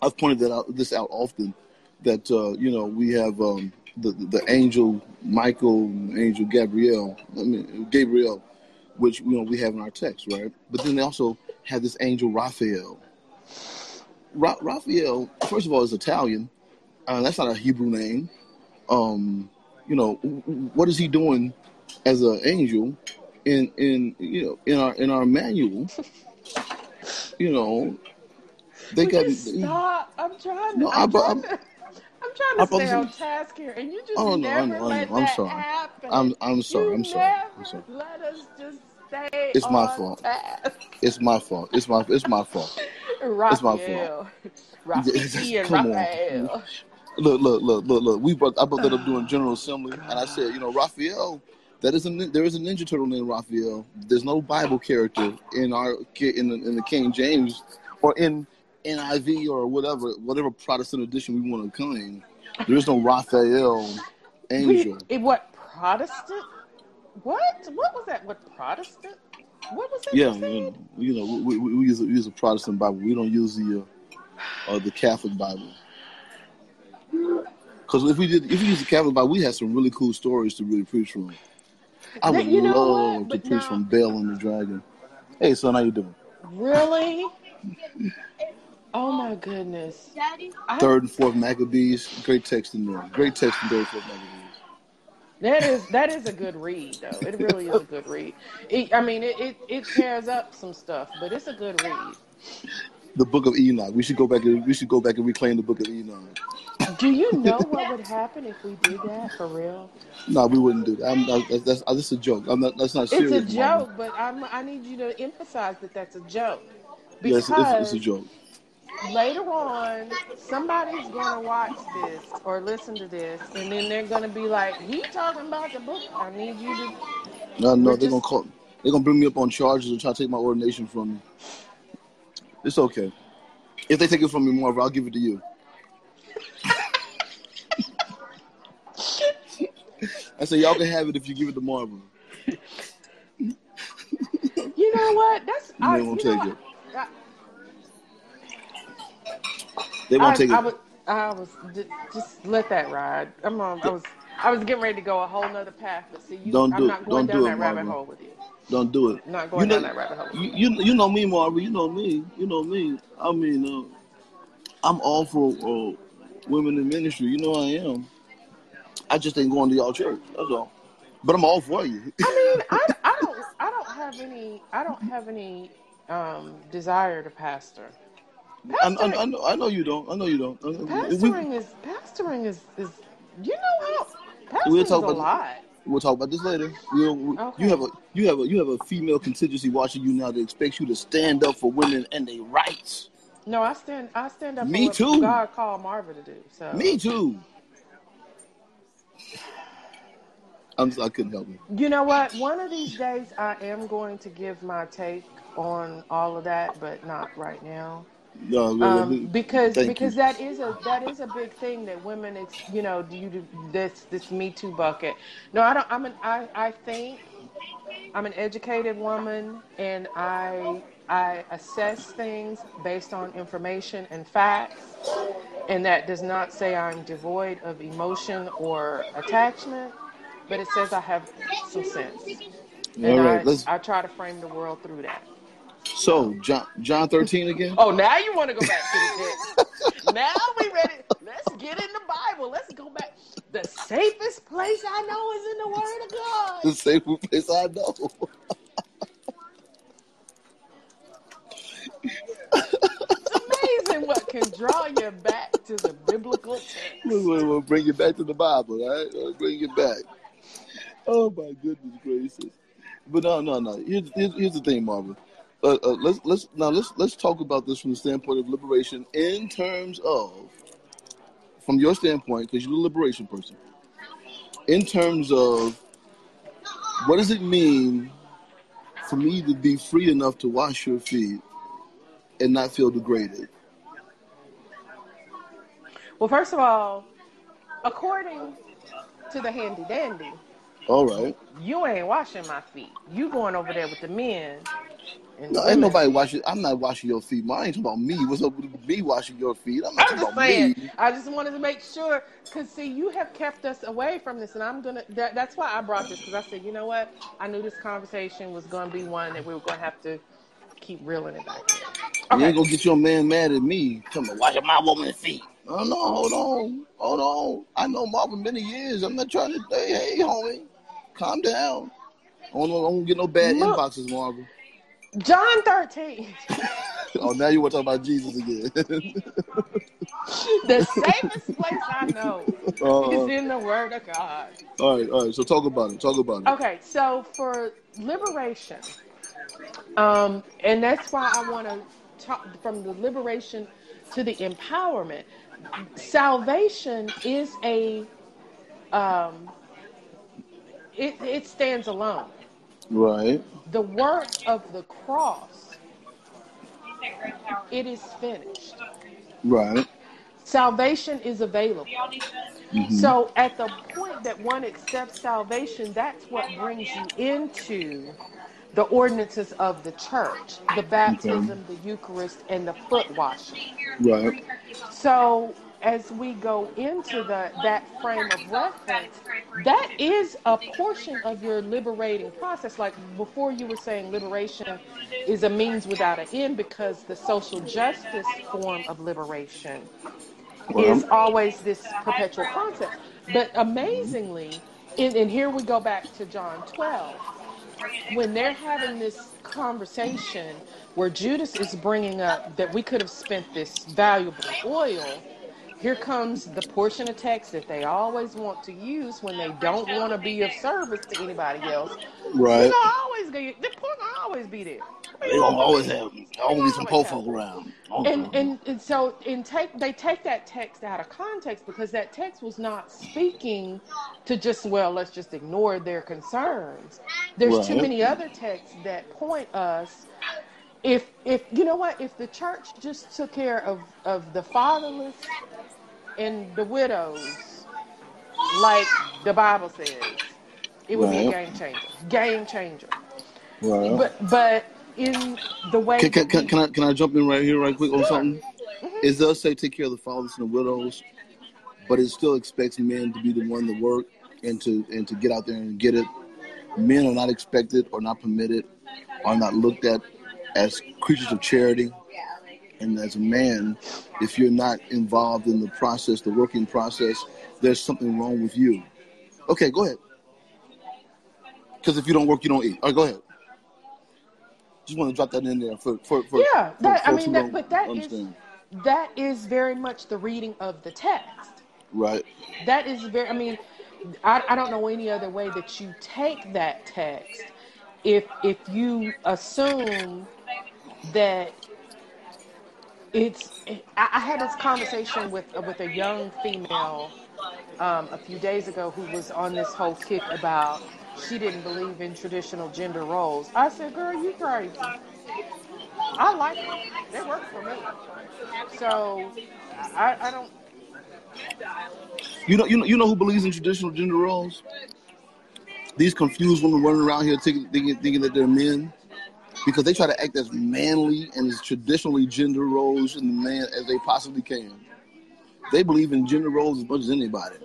I've pointed that out this out often. That uh, you know we have um, the the angel Michael, angel Gabriel. I mean Gabriel, which you know we have in our text, right? But then they also have this angel Raphael. Ra- Raphael, first of all, is Italian. Uh, that's not a Hebrew name. Um, you know, what is he doing as an angel in in you know in our in our manual? You know, they Would got. stop. I'm trying to. No, I'm, trying to I'm trying to stay on task here, and you just Oh, no, never I know. let I'm that sorry. happen. I'm I'm sorry. You I'm sorry. I'm sorry. Let us just stay. It's my fault. task. It's my fault. It's my it's my fault. It's my Raphael. Yeah, Rafi and come on. Look, look, look, look, look. We brought I brought that up during General Assembly, and I said, you know, Raphael. That is a there is a Ninja Turtle named Raphael. There's no Bible character in our in the, in the King James or in NIV or whatever whatever Protestant edition we want to claim. There is no Raphael angel. It, what Protestant? What? What was that? What Protestant? What was that? Yeah, you you know, you know we, we, we use a, we use a Protestant Bible. We don't use the uh, uh, the Catholic Bible. Because if we did, if we use the Catholic Bible, we had some really cool stories to really preach from. I would you know love what? to But preach now- from Bel and the Dragon. Hey, son, how you doing? Really? Oh my goodness. Third and fourth Maccabees, great text in there. Great text in third and fourth Maccabees. That is that is a good read though. It really is a good read. It, I mean, it, it it tears up some stuff, but it's a good read. The Book of Enoch. We should go back and we should go back and reclaim the Book of Enoch. Do you know what would happen if we did that for real? No, we wouldn't do that. I'm, that's, that's, uh, that's a joke. I'm not. That's not serious. It's a Mama. joke, but I'm, I need you to emphasize that that's a joke Yes, because it's, it's a joke. later on somebody's going to watch this or listen to this, and then they're going to be like, "He talking about the book." I need you to. No, no, they're gonna call. They're gonna bring me up on charges and try to take my ordination from me. It's okay. If they take it from me, Marva, I'll give it to you. I say y'all can have it if you give it to Marva. You know what? That's I, They I, won't you know take it. I, They won't I, take I it. was, I was just, let that ride. I'm on. I was, I was getting ready to go a whole nother path, but see, you, Don't I'm do it. not going Don't down do it, that rabbit Marvin. hole with you. Don't do it. I'm not You going know, down that rabbit hole. you, you you know me, Marvin. You know me. You know me. I mean, uh, I'm all for uh, women in ministry. You know I am. I just ain't going to y'all church. That's all. But I'm all for you. I mean, I, I don't, I don't have any, I don't have any um, desire to pastor. I, I, I know. I know you don't. I know you don't. I know- we, Pastoring is, pastoring is, is, you know how, pastoring We'll is talk a about- lot. we'll talk about this later. We'll, we, Okay. You have a you have a you have a female contingency watching you now that expects you to stand up for women and their rights. No, I stand, I stand up Me for what too. God called Marva to do. So Me too. I'm I couldn't help you. You know what? One of these days, I am going to give my take on all of that, but not right now. No, really, Um, because because you. that is a that is a big thing that women, it's you know, do you do this this Me Too bucket? No, I don't. I'm an I I think I'm an educated woman, and I I assess things based on information and facts, and that does not say I'm devoid of emotion or attachment, but it says I have some sense, All and right, I let's. I try to frame the world through that. So John John 13 again. Oh, now you want to go back to the text. now we ready. Let's get in the Bible. Let's go back. The safest place I know is in the Word of God. The safest place I know. It's amazing what can draw you back to the biblical text. We'll, we'll bring it back to the Bible, right? We'll bring it back. Oh my goodness gracious! But no, no, no. Here's here's, here's the thing, Marvin. Uh, uh, let's let's now let's let's talk about this from the standpoint of liberation in terms of from your standpoint because you're a liberation person. In terms of what does it mean for me to be free enough to wash your feet and not feel degraded? Well, first of all, according to the handy dandy, All right. you ain't washing my feet. You going over there with the men No, the ain't nobody washing. I'm not washing your feet. I ain't talking about me. What's up with me washing your feet? I'm not I'm talking just about saying. me. I just wanted to make sure, cause see, you have kept us away from this, and I'm gonna. That, that's why I brought this, cause I said, you know what? I knew this conversation was gonna be one that we were gonna have to keep reeling it back. in. You ain't gonna get your man mad at me. Tell me washing my woman's feet. Oh no, hold on, hold on. I know Marvin many years. I'm not trying to. Hey, hey, homie, calm down. I don't, I don't get no bad Look, inboxes, Marvin. John 13. Oh, now you want to talk about Jesus again? the safest place I know uh, is in the Word of God. all right, all right. So talk about it. Talk about it. Okay, so for liberation, um, and that's why I want to talk from the liberation to the empowerment. Salvation is a, um, it, it stands alone. Right, The work of the cross, it is finished. right. Salvation is available. hmm So at the point that one accepts salvation, that's what brings you into the ordinances of the church, the Okay. baptism, the Eucharist, and the foot washing. Right. So as we go into the that frame of reference, that is a portion of your liberating process. Like before you were saying liberation is a means without an end because the social justice form of liberation is always this perpetual concept. But amazingly, and, and here we go back to John 12, when they're having this conversation where Judas is bringing up that we could have spent this valuable oil, here comes the portion of text that they always want to use when they don't want to be of service to anybody else. Right. gonna always the pork gonna always be there. They gonna always have always some po it. around. And Okay. and, and so in take they take that text out of context because that text was not speaking to just well let's just ignore their concerns. There's too many other texts that point us if if you know what if the church just took care of of the fatherless and the widows like the Bible says, it would be a game changer. Game changer. Right. But but in the way Can, can, can, can I can I jump in right here right quick on sure. something? hmm It does say take care of the fathers and the widows, but it still expects men to be the one to work and to and to get out there and get it. Men are not expected or not permitted are not looked at as creatures of charity. And as a man, if you're not involved in the process, the working process, there's something wrong with you. Okay, go ahead. Because if you don't work, you don't eat. All right, go ahead. Just want to drop that in there for for for, Yeah, for I mean that but that is understand. that is very much the reading of the text. Right. That is very I mean I, I don't know any other way that you take that text if if you assume that it's I, I had this conversation with with a young female um, a few days ago who was on this whole kick about she didn't believe in traditional gender roles. I said, "Girl, you crazy." I like them; they work for me. So I, I don't. You know, you know, you know who believes in traditional gender roles? These confused women running around here thinking, thinking, thinking that they're men because they try to act as manly and as traditionally gender roles in the man as they possibly can. They believe in gender roles as much as anybody.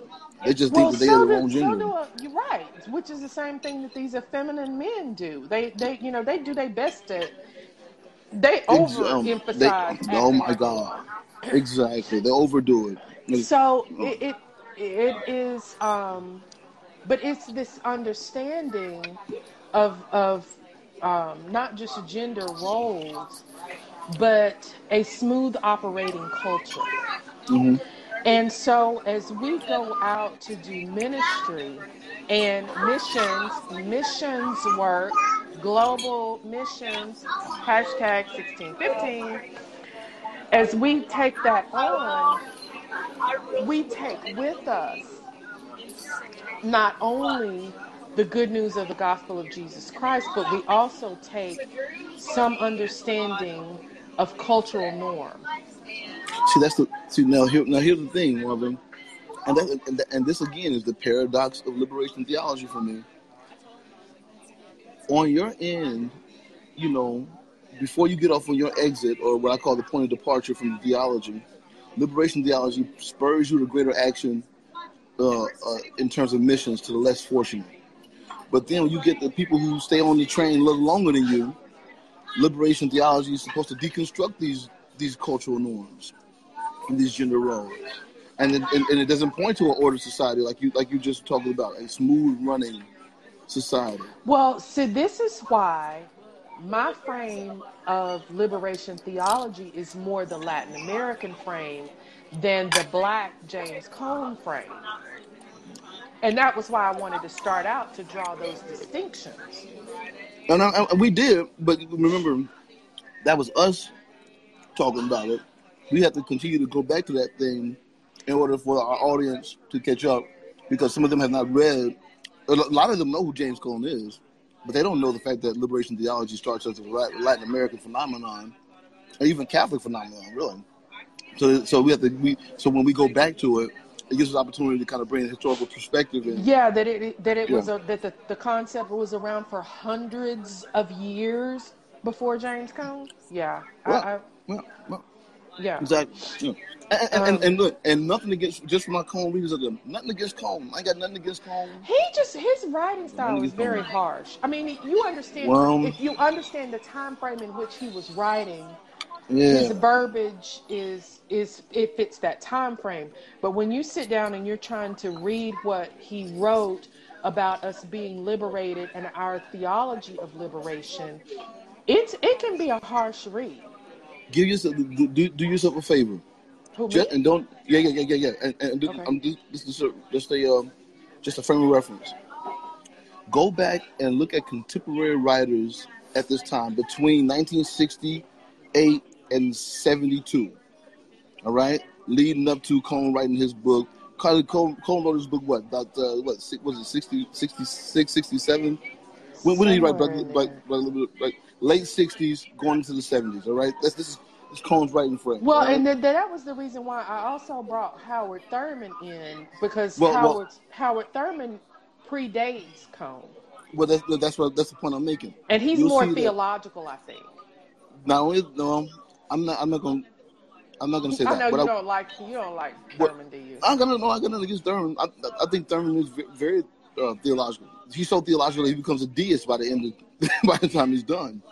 They just Well, think that they so do, own so gender. do uh, you're right, which is the same thing that these effeminate men do. They, they, you know, they do their best to. They um, they, overemphasize. oh my God, exactly. They overdo it. Like, So oh, it, it, it is, um, but it's this understanding of of um, not just gender roles, but a smooth operating culture. mhm. And so, as we go out to do ministry and missions, missions work, global missions, hashtag 1615, as we take that on, we take with us not only the good news of the gospel of Jesus Christ, but we also take some understanding of cultural norm. See, that's the see now. Here, now here's the thing, Marvin, and that, and, this again is the paradox of liberation theology for me. On your end, you know, before you get off on your exit or what I call the point of departure from theology, liberation theology spurs you to greater action uh, uh, in terms of missions to the less fortunate. But then when you get the people who stay on the train a little longer than you, liberation theology is supposed to deconstruct these these cultural norms and these gender roles. And it, and, and it doesn't point to an ordered society like you like you just talked about, a smooth running society. Well, see, this is why my frame of liberation theology is more the Latin American frame than the black James Cone frame. And that was why I wanted to start out to draw those distinctions. And, I, and we did, but remember, that was us talking about it. We have to continue to go back to that thing in order for our audience to catch up, because some of them have not read. A lot of them know who James Cone is, but they don't know the fact that liberation theology starts as a Latin American phenomenon, or even Catholic phenomenon, really. So, so we have to. We so when we go back to it, it gives us opportunity to kind of bring a historical perspective in. Yeah, that it that it was a, that the, the concept was around for hundreds of years before James Cone. Yeah, Well, I well, well, yeah. Exactly. Yeah. And, and, and, Um, and look, and nothing against just my Cone readers of them. Nothing against Cone. I got nothing against Cone. He just his writing style Nothing is very Cone. harsh. I mean, you understand Well, if you understand the time frame in which he was writing, yeah. his verbiage is is it fits that time frame. But when you sit down and you're trying to read what he wrote about us being liberated and our theology of liberation, it's it can be a harsh read. Give yourself do, do, do yourself a favor. Who? Just, and don't yeah yeah yeah yeah yeah. And, and this, Okay. I'm just this is a, just a um, just a frame of reference. Go back and look at contemporary writers at this time between 1968 and 72. All right, leading up to Cone writing his book. Cone, Cone, Cone wrote his book what about uh, what was it 60, 66, 67? When, when did he write? Somewhere Brother, in brother, brother, like late 60s, going into the 70s. All right, that's this is this Cone's writing frame. Well, right? and then that was the reason why I also brought Howard Thurman in because Well, well- Howard Howard Thurman predates Cone, Well, that's that's what that's the point I'm making. and he's You'll more theological, I think. Not only no, I'm not I'm not gonna I'm not gonna say I that. know but you I, don't like you don't like Thurman, do you? I'm gonna no, I got nothing against Thurman. I, I think Thurman is ve- very uh, theological. He's so theological he becomes a deist by the end of by the time he's done.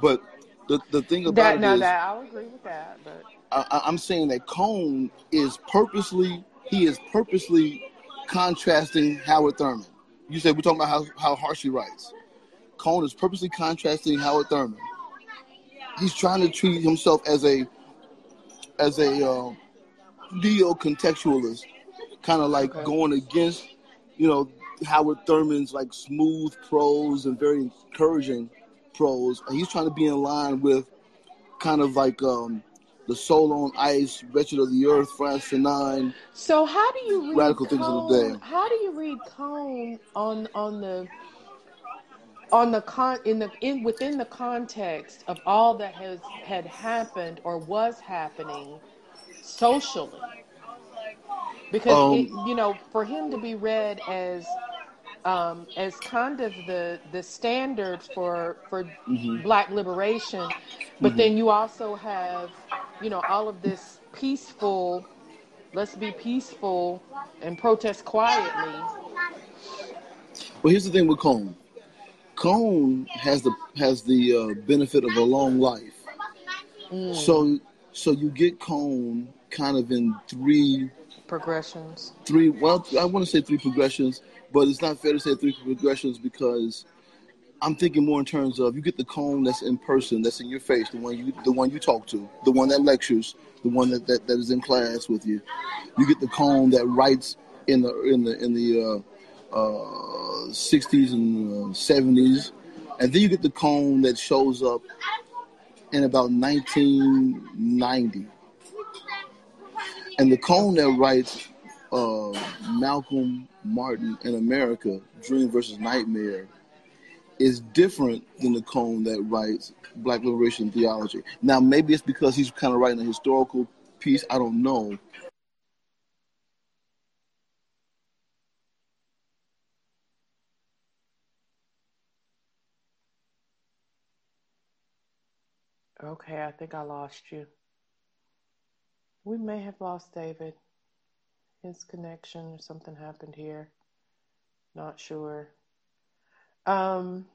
But the the thing about That it now is, that I'll agree with that, but I, I- I'm saying that Cone is purposely he is purposely contrasting Howard Thurman. You said we're talking about how, how harsh he writes. Cone is purposely contrasting Howard Thurman. He's trying to treat himself as a as a uh, neo contextualist, kind of like Okay. going against you know Howard Thurman's like smooth prose and very encouraging prose, and he's trying to be in line with kind of like um, the Soul on Ice, Wretched of the Earth, Frantz Fanon. So how do you read Radical things of the Cone? day. How do you read Cone on on the on the con in the in within the context of all that has had happened or was happening socially? Because it, Um, you know, for him to be read as um, as kind of the the standard for for mhm, Black liberation, but mhm. then you also have you know all of this peaceful. Let's be peaceful and protest quietly. well here's the thing with Cone. Cone has the has the uh, benefit of a long life. Mm, So so you get Cone kind of in three progressions. three well I want to say three progressions, but it's not fair to say three progressions because I'm thinking more in terms of you get the Cone that's in person, that's in your face, the one you the one you talk to, the one that lectures, the one that, that, that is in class with you. You get the Cone that writes in the in the in the uh, uh, 60s and uh, 70s, and then you get the Cone that shows up in about 1990, and the Cone that writes uh, Malcolm Martin in America, Dream versus Nightmare, is different than the Cone that writes Black Liberation Theology. Now, maybe it's because he's kind of writing a historical piece. I don't know. Okay, I think I lost you. We may have lost David. His connection or something happened here. Not sure. Um,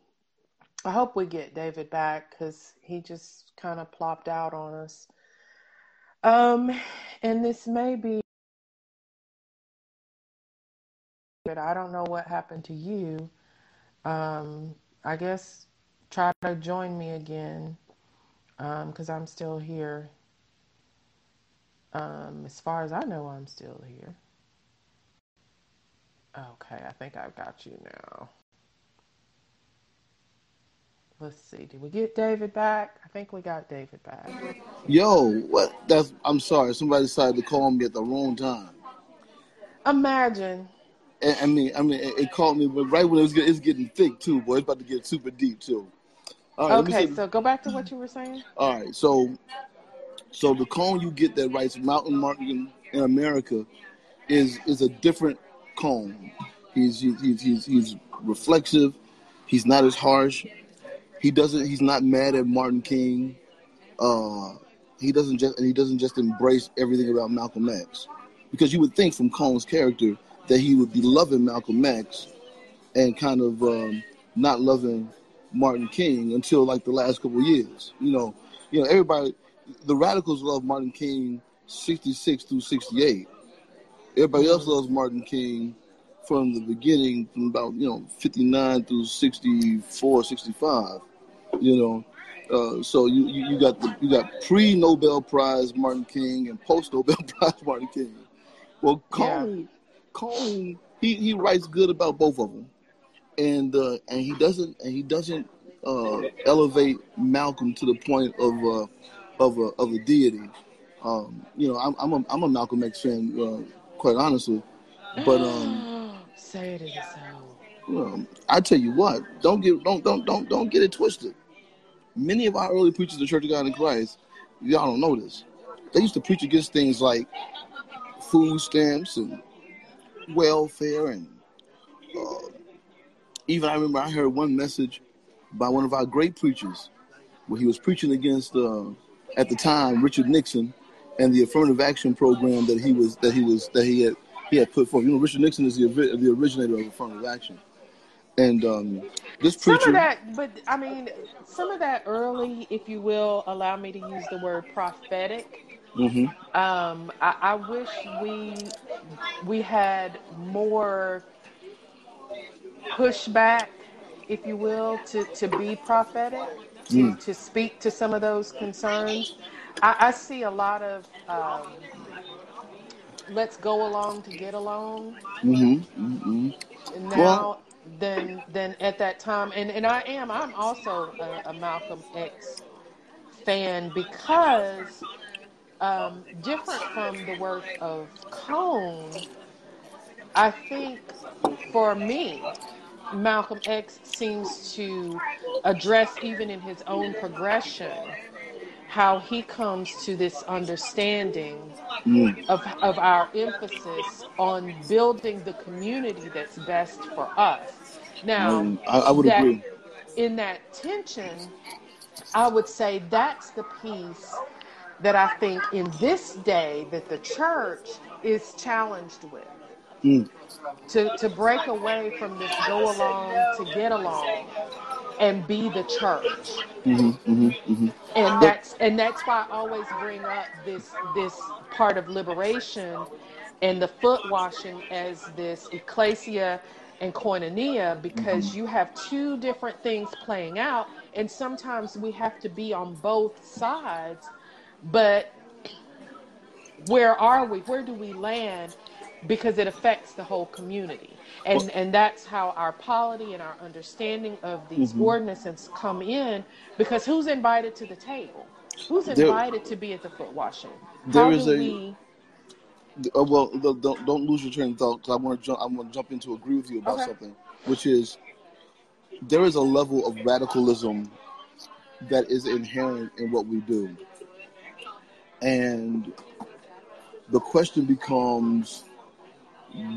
I hope we get David back because he just kind of plopped out on us. Um, and this may be, but I don't know what happened to you. Um, I guess try to join me again um, because I'm still here. Um, as far as I know, I'm still here. Okay, I think I've got you now. Let's see. Did we get David back? I think we got David back. Yo, what? That's. I'm sorry. Somebody decided to call me at the wrong time. Imagine. And, I mean, I mean, it, it called me, but right when it was it's getting thick too, boy. It's about to get super deep too. All right, Okay, so go back to what you were saying. All right, so so the Cone you get that writes Mountain Martin in America is is a different Cone. He's he's he's he's, reflexive. He's not as harsh. He doesn't. He's not mad at Martin King. Uh, he doesn't just and he doesn't just embrace everything about Malcolm X, because you would think from Cone's character that he would be loving Malcolm X and kind of um, not loving Martin King until like the last couple years. You know, you know everybody, the radicals love Martin King sixty six through sixty eight. Everybody else loves Martin King from the beginning, from about you know fifty nine through 64, 65. You know, uh, so you, you you got the you got pre Nobel Prize Martin King and post Nobel Prize Martin King. Well, yeah. Cone, Cone, he, he writes good about both of them, and uh, and he doesn't and he doesn't uh, elevate Malcolm to the point of uh, of a of a deity. Um, you know, I'm I'm a, I'm a Malcolm X fan, uh, quite honestly, but um, Say it is so. you know, I tell you what, don't get don't don't don't don't get it twisted. Many of our early preachers of the Church of God in Christ, y'all don't know this. They used to preach against things like food stamps and welfare and uh, even I remember I heard one message by one of our great preachers where he was preaching against uh, at the time Richard Nixon and the affirmative action program that he was that he was that he had he had put forth. You know, Richard Nixon is the the originator of affirmative action, and um, this Some of that, but I mean, some of that early, if you will, allow me to use the word prophetic. hmm Um, I, I wish we we had more pushback, if you will, to, to be prophetic, to, mm, to speak to some of those concerns. I, I see a lot of um, let's go along to get along hmm hmm Well, now than than at that time. And and I am I'm also a, a Malcolm X fan because um, different from the work of Cone, I think for me, Malcolm X seems to address, even in his own progression, how he comes to this understanding Mm. of, of our emphasis on building the community that's best for us. Now, Mm, I, I would that agree. in that tension, I would say that's the piece that I think in this day that the church is challenged with. Mm. To, to break away from this go along to get along and be the church. Hmm hmm hmm and that's and that's why I always bring up this this part of liberation and the foot washing as this ecclesia and koinonia because you have two different things playing out and sometimes we have to be on both sides. But where are we? Where do we land because it affects the whole community. And Well, and that's how our polity and our understanding of these hmm ordinances come in because who's invited to the table? Who's there invited to be at the foot washing? There how is do a we uh, well don't don't don't lose your train of thought 'cause I want to jump I want to jump in to agree with you about okay. something, which is there is a level of radicalism that is inherent in what we do, and the question becomes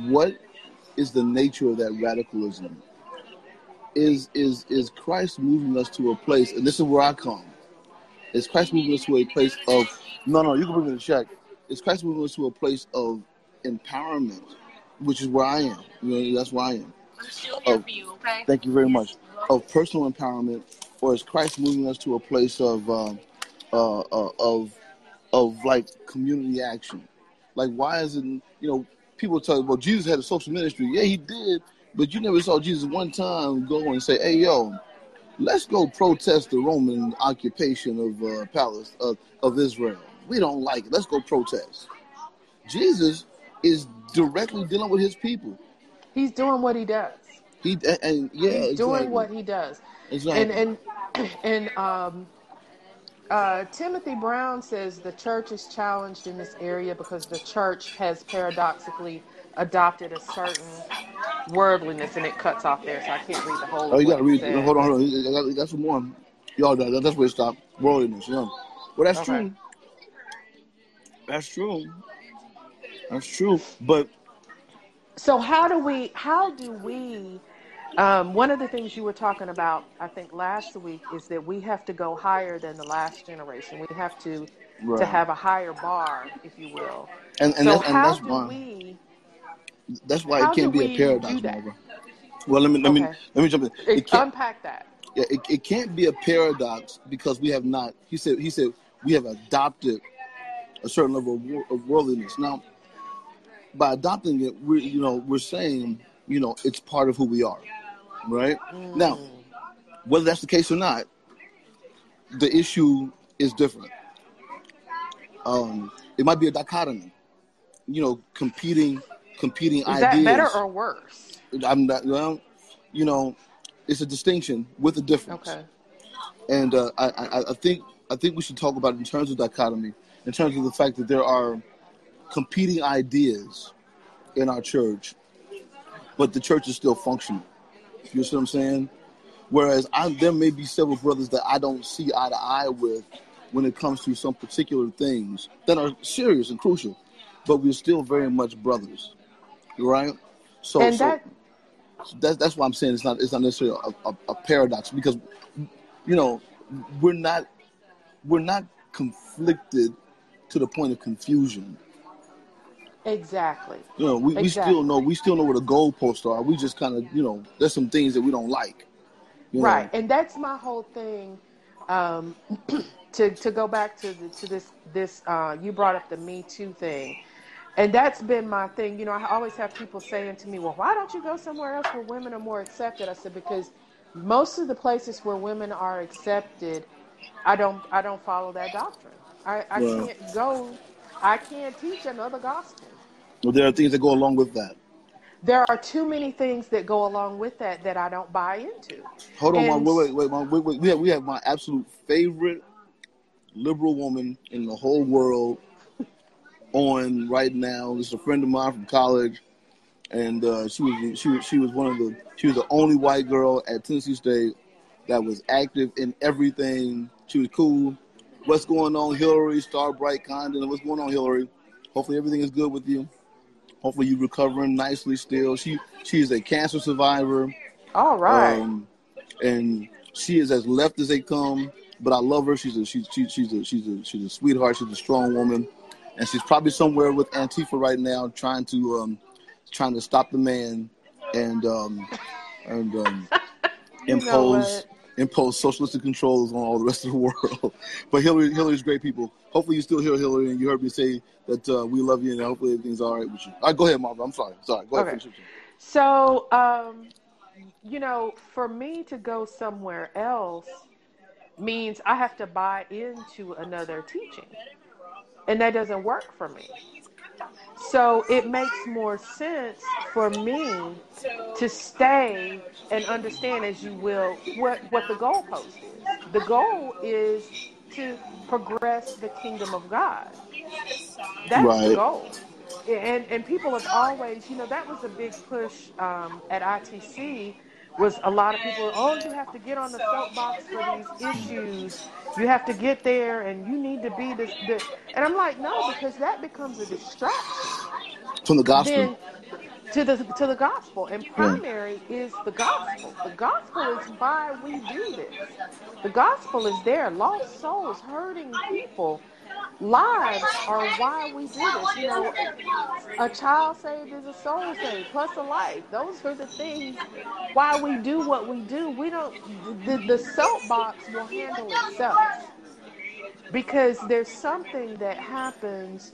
what is the nature of that radicalism? Is is is Christ moving us to a place? And this is where I come. Is Christ moving us to a place of no, no? You can bring me the check. Is Christ moving us to a place of empowerment, which is where I am. You know, that's where I am. Of for you, okay? thank you very much. Of personal empowerment, or is Christ moving us to a place of uh, uh, uh, of of like community action? Like, why is it? You know, people you, well, Jesus had a social ministry. Yeah, he did, but you never saw Jesus one time go and say, "Hey, yo, let's go protest the Roman occupation of uh, Palestine of, of Israel. We don't like it. Let's go protest." Jesus is directly dealing with his people. he's doing what he does He and, and yeah, he's doing exactly, what he does and and and um uh, Timothy Brown says the church is challenged in this area because the church has paradoxically adopted a certain worldliness, and it cuts off there, so I can't read the whole Oh, you gotta read. said. Hold on, hold on. Got, got some more. Y'all, that, that's where it stopped. Worldliness. Yeah. Well, that's Okay. true. That's true. That's true. But So how do we? How do we? Um, one of the things you were talking about, I think last week, is that we have to go higher than the last generation. We have to to have a higher bar, if you will. and and So that's and that's why we? that's why it can't be a paradox? Marva. Well, let me let me let me jump in. It unpack that. Yeah, it, it can't be a paradox because we have not. He said. He said we have adopted a certain level of, of worldliness. Now, by adopting it, we're you know we're saying you know it's part of who we are, right? Now, Mm, whether that's the case or not, the issue is different. Um, it might be a dichotomy, you know, competing competing ideas. is that better or worse? I'm not well, you know, it's a distinction with a difference, Okay. and uh, I, I I think I think we should talk about it in terms of dichotomy, in terms of the fact that there are competing ideas in our church, but the church is still functional. You see what I'm saying? Whereas I, there may be several brothers that I don't see eye to eye with when it comes to some particular things that are serious and crucial, but we're still very much brothers, right? So, And so that that's that's why I'm saying it's not it's not necessarily a, a, a paradox because you know we're not we're not conflicted to the point of confusion. Exactly, You know, we, we still know we still know where the goalposts are. We just kind of you know there's some things that we don't like. You Right, know, and that's my whole thing. Um, to to go back to the, to this this uh, you brought up the Me Too thing, and that's been my thing. You know, I always have people saying to me, "Well, why don't you go somewhere else where women are more accepted?" I said because most of the places where women are accepted, I don't I don't follow that doctrine. I, I well, can't go. I can't teach another gospel. Well, there are things that go along with that. There are too many things that go along with that that I don't buy into, Hold on, and Wait, wait, wait. Wait, wait. We have we have my absolute favorite liberal woman in the whole world, on right now. This is a friend of mine from college, and uh, she was she was she was one of the she was the only white girl at Tennessee State that was active in everything. She was cool. What's going on, Hillary? Star Bright Condon. What's going on, Hillary? Hopefully everything is good with you. Hopefully you're recovering nicely still. She she is a cancer survivor. All right. Um, and she is as left as they come. But I love her. She's a she's she, she's a she's a she's a sweetheart. She's a strong woman, and she's probably somewhere with Antifa right now, trying to um, trying to stop the man and um, and um, impose? Impose socialistic controls on all the rest of the world. but Hillary Hillary's great people. Hopefully you still hear Hillary and you heard me say that uh, we love you and hopefully everything's all right with you. All right, go ahead, Marvin. I'm sorry. Sorry. Go ahead. Okay. Finish. So, um, you know, for me to go somewhere else means I have to buy into another teaching. And that doesn't work for me. So it makes more sense for me to stay and understand, as you will, what, what the goalpost is. The goal is to progress the kingdom of God. That's the goal. And and people have always, you know, that was a big push um, at ITC. Was a lot of people, oh, you have to get on the soapbox for these issues. You have to get there, and you need to be this. this. And I'm like, no, because that becomes a distraction From the gospel. then to the to the gospel and hmm. primary is the gospel the gospel is why we do this the gospel is there lost souls hurting people lives are why we do this. You know a child saved is a soul saved plus a life. Those are the things why we do what we do. We don't the, the soapbox will handle itself because there's something that happens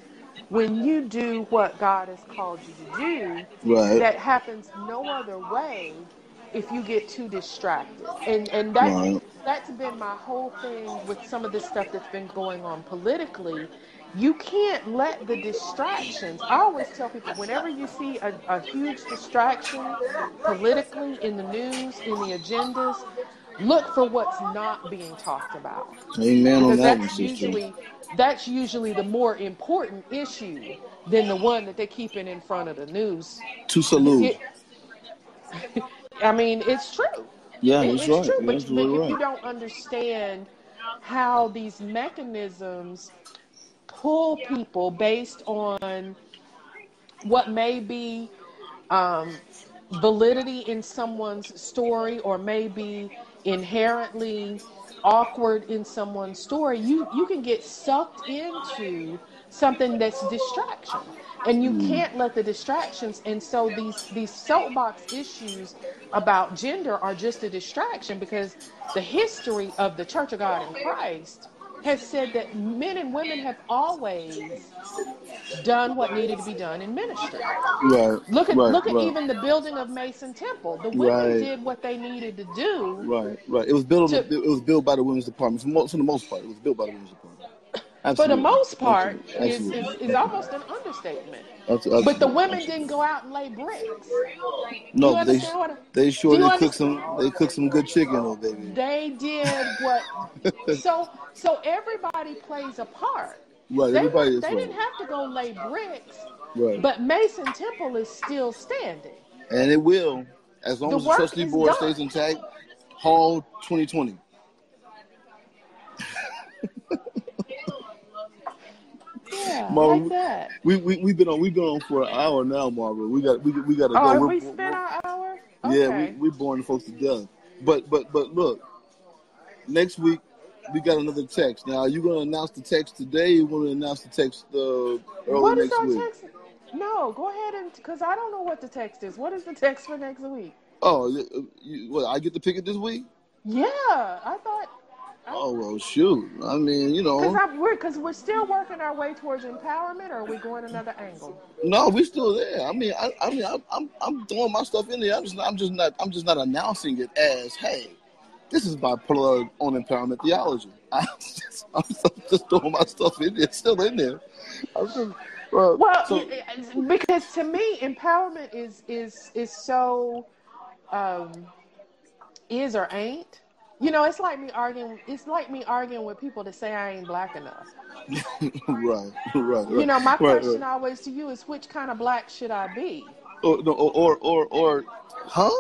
when you do what God has called you to do Right. that happens no other way if you get too distracted. And and that's Right. that's been my whole thing with some of this stuff that's been going on politically. You can't let the distractions. I always tell people whenever you see a, a huge distraction politically in the news, in the agendas, look for what's not being talked about Amen on because that one, that's usually that's usually the more important issue than the one that they're keeping in front of the news. To salute. It- I mean, it's true. Yeah, It- it's right. true, but, but absolutely if you don't understand how these mechanisms pull people based on what may be um, validity in someone's story or maybe inherently awkward in someone's story, you, you can get sucked into something that's distraction. And you mm. can't let the distractions and so these these soapbox issues about gender are just a distraction because the history of the Church of God in Christ has said that men and women have always done what needed to be done in ministry. Right. Look at right, look at right, even the building of Mason Temple. The women did what they needed to do. Right, right. It was built. To- it was built by the women's department. For the most part, it was built by the women's department. For the most part, Absolutely. is, is, is almost an understatement. Absolutely. But the women Absolutely. didn't go out and lay bricks. No, they I- they sure Do you did cook some. They cooked some good chicken, oh baby. They did what. so so everybody plays a part. Right, They, everybody they right. didn't have to go lay bricks, Right, but Mason Temple is still standing. and it will as long The as the trustee board done. stays intact. Hall 2020. Yeah, Mom, like that. We we we've been on we've been on for an hour now, Marvin. We got we we got to Oh, go. have We're- we spent our hour? Yeah, Okay. we we boring the folks to death. But but but look, next week we got another text. Now, are you going to announce the text today? Or you going to announce the text uh, early What is next our week? text? No, go ahead and because I don't know what the text is. What is the text for next week? Oh, you, you, what? I get to pick it this week? Yeah, I thought. Oh well, shoot. I mean, you know, I'm we're because we're still working our way towards empowerment, or are we going another angle? no, we're still there. I mean, I, I mean, I'm, I'm I'm throwing my stuff in there. I'm just not, I'm just not I'm just not announcing it as, hey, this is my plug on empowerment theology. I'm just, I'm just throwing my stuff in there, still in there. Just, well, Well, so- because to me, empowerment is is is so um, is or ain't. You know, it's like me arguing. It's like me arguing with people that say I ain't black enough. right, right, right. You know, my right, question right. always to you is, which kind of black should I be? Or, no, or, or, or, or, huh?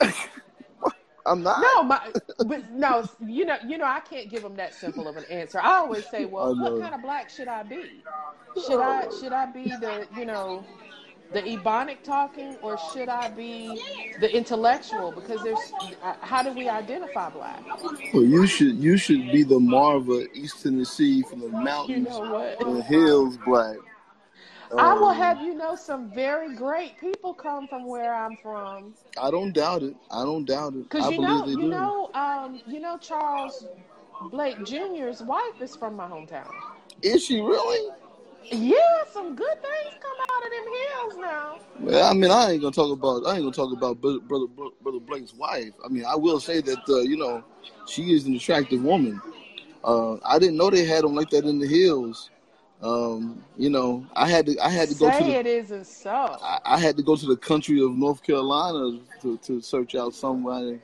I'm not. No, my, but no, you know, you know, I can't give them that simple of an answer. I always say, well, what kind of black should I be? Should I should I be the you know the ebonic talking, or should I be the intellectual? Because there's uh, how do we identify black? Well, you should, you should be the Marva, East Tennessee, from the You mountains know and the hills, black. I will Um, have you know some very great people come from where I'm from. I don't doubt it. I don't doubt it. Cause you believe know, you do. know, um, you know, Charles Blake Jr.'s wife is from my hometown. Is she really? Yeah, some good things come out of them hills now. Well, I mean, I ain't gonna talk about. I ain't gonna talk about brother brother, brother Blake's wife. I mean, I will say that uh, you know, she is an attractive woman. Uh, I didn't know they had them like that in the hills. Um, you know, I had to. I had to go to Say the. it isn't so. I, I had to go to the country of North Carolina to, to search out somebody.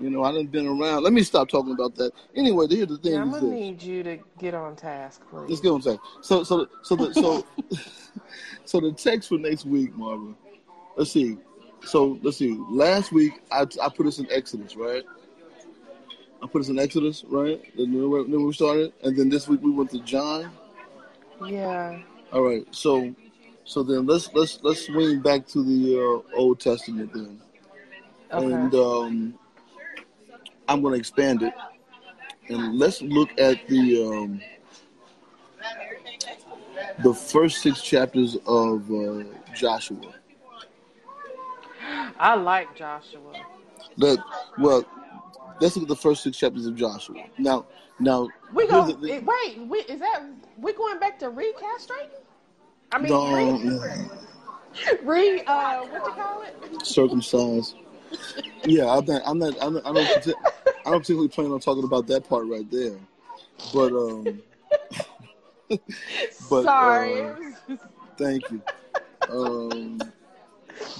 You know, I done been around. Let me stop talking about that. Anyway, here's the thing: Yeah, I'm gonna this. need you to get on task, please. Let's get on track. So, so, so, the, so, so the text for next week, Marvin. Let's see. So, let's see. Last week, I, I put us in Exodus, right? I put us in Exodus, right? Then we started, and then this week we went to John. Yeah. All right. So, so then let's let's let's swing back to the uh, Old Testament then, and um, I'm going to expand it, and let's look at the um, the first six chapters of uh, Joshua. I like Joshua. That well, let's look at the first six chapters of Joshua. Now, now We go. Wait, we, is that we going back to recastrating? I mean, No, re, re uh, what you call it? circumcised. Yeah, I'm not. I'm not. I'm not I don't. I don't particularly plan on talking about that part right there. But um, But, Sorry. uh, thank you. Um,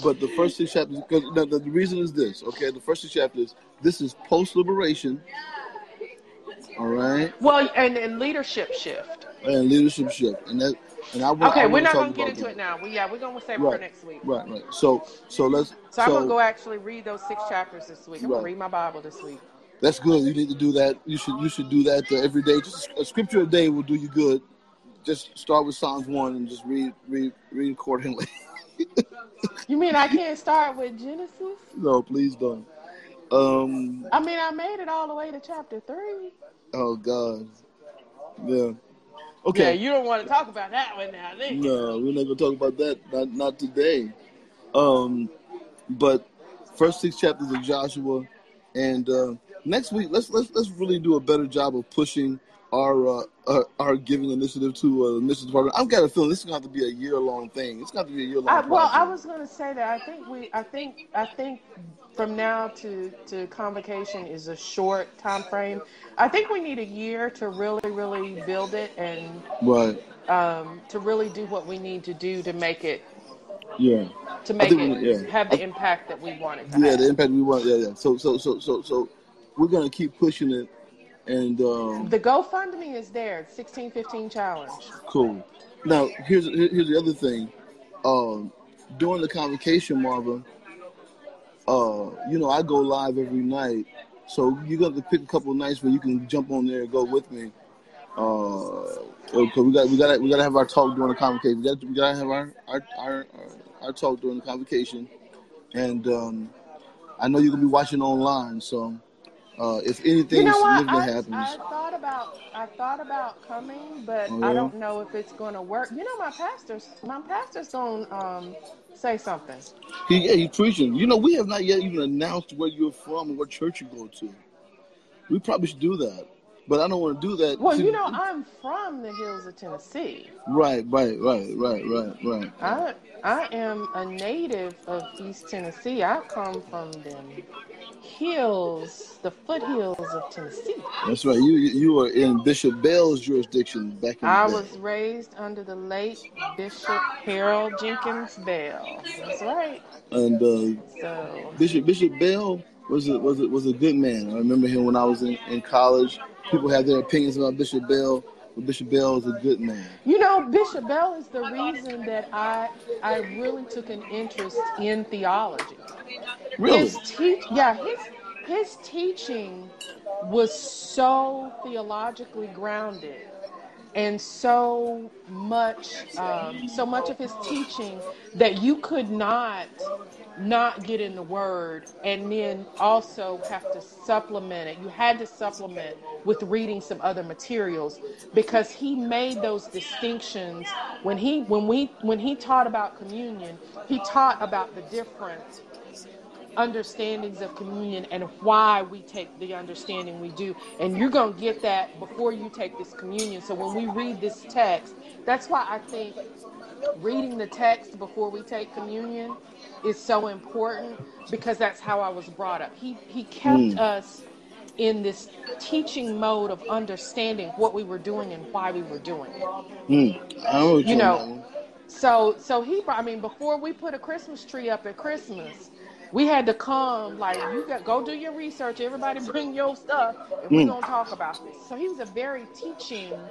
but the first six chapters, because the, the, the reason is this. Okay, the first six chapters. This is post liberation. All right, well, and, and leadership shift. and leadership shift, and that. And I, wa- Okay, I we're not gonna get into that. it now. We yeah, we're gonna save it for next week. Right, right. So, so let's. So, I'm gonna go actually read those six chapters this week. I'm gonna read my Bible this week. That's good. You need to do that. You should you should do that uh, every day. Just a scripture a day will do you good. Just start with Psalms one and just read read read accordingly. You mean I can't start with Genesis? no, please don't. Um. I mean I made it all the way to chapter three. Oh God. Yeah. Yeah, Okay. you don't want to talk about that one now, do you? No, we're not gonna talk about that. Not not today. Um. But first six chapters of Joshua, and uh, next week let's let's let's really do a better job of pushing our uh, our, our giving initiative to uh, the missions department. I've got a feeling this is gonna have to be a year long thing. It's gonna have to be a year long. I, well, I was going to say that I think we, I think, I think from now to to convocation is a short time frame. I think we need a year to really, really build it and right. um, to really do what we need to do to make it Yeah. to make it we- yeah. have the impact that we want it to Yeah. have. The impact we want. Yeah. Yeah. So so so so so we're gonna keep pushing it, and um, The GoFundMe is there, sixteen fifteen challenge. Cool. Now, here's here's the other thing. Um, during the convocation, Marvin, uh, you know, I go live every night, so you're gonna have to pick a couple of nights where you can jump on there and go with me. Uh, because we got we got we gotta have our talk during the convocation. We got we gotta have our our our, our, our talk during the convocation, and um, I know you're gonna be watching online, so. Uh, if anything You know what? significant I, happens, I thought about I thought about coming, but Oh, I don't know if it's going to work. You know, my pastor's my pastor's going to um, say something. He, yeah, he's preaching. You know, we have not yet even announced where you're from and what church you go to. We probably should do that, but I don't want to do that. Well, See, you know, I'm from the hills of Tennessee. right, right, right, right, right, right. I I am a native of East Tennessee. I come from them hills, the foothills of Tennessee. That's right. You you were in Bishop Bell's jurisdiction back in I the day. I was raised under the late Bishop Harold Jenkins Bell. That's right. And uh, So Bishop Bishop Bell was it was it was a good man. I remember him when I was in, in college. People have their opinions about Bishop Bell, but Bishop Bell is a good man. You know, Bishop Bell is the reason that I I really took an interest in theology. Really? His teach, yeah, his his teaching was so theologically grounded and so much um, so much of his teaching that you could not not get in the word and then also have to supplement it you had to supplement with reading some other materials because he made those distinctions when he when we when he taught about communion he taught about the different understandings of communion and why we take the understanding we do. And you're going to get that before you take this communion. So when we read this text, that's why I think reading the text before we take communion is so important because that's how I was brought up. He he kept Mm. us in this teaching mode of understanding what we were doing and why we were doing it. Hmm. Know You know, So so he brought- I mean before we put a Christmas tree up at Christmas, we had to come like you got go do your research, everybody bring your stuff and we're Mm. gonna talk about this. So he was a very teaching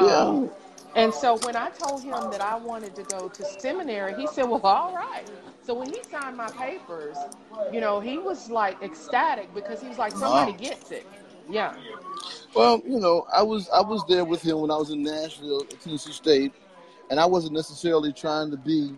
Yeah. And so when I told him that I wanted to go to seminary, he said, Well, all right. So when he signed my papers, you know, he was like ecstatic because he was like, Somebody Wow. gets it. Yeah. Well, you know, I was I was there with him when I was in Nashville at Tennessee State, and I wasn't necessarily trying to be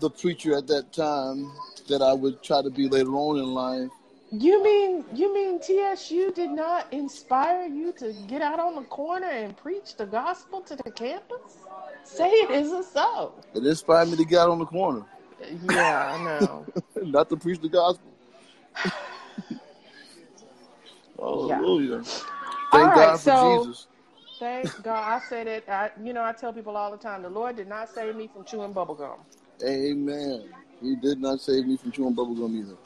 the preacher at that time that I would try to be later on in life. You mean you mean TSU did not inspire you to get out on the corner and preach the gospel to the campus? Say it isn't so. It inspired me to get out on the corner, Yeah, I know. not to preach the gospel. Yeah. Hallelujah! All Thank right, God for so Jesus. thank God. I said it. I, you know, I tell people all the time. The Lord did not save me from chewing bubble gum. Amen. He did not save me from chewing bubblegum either.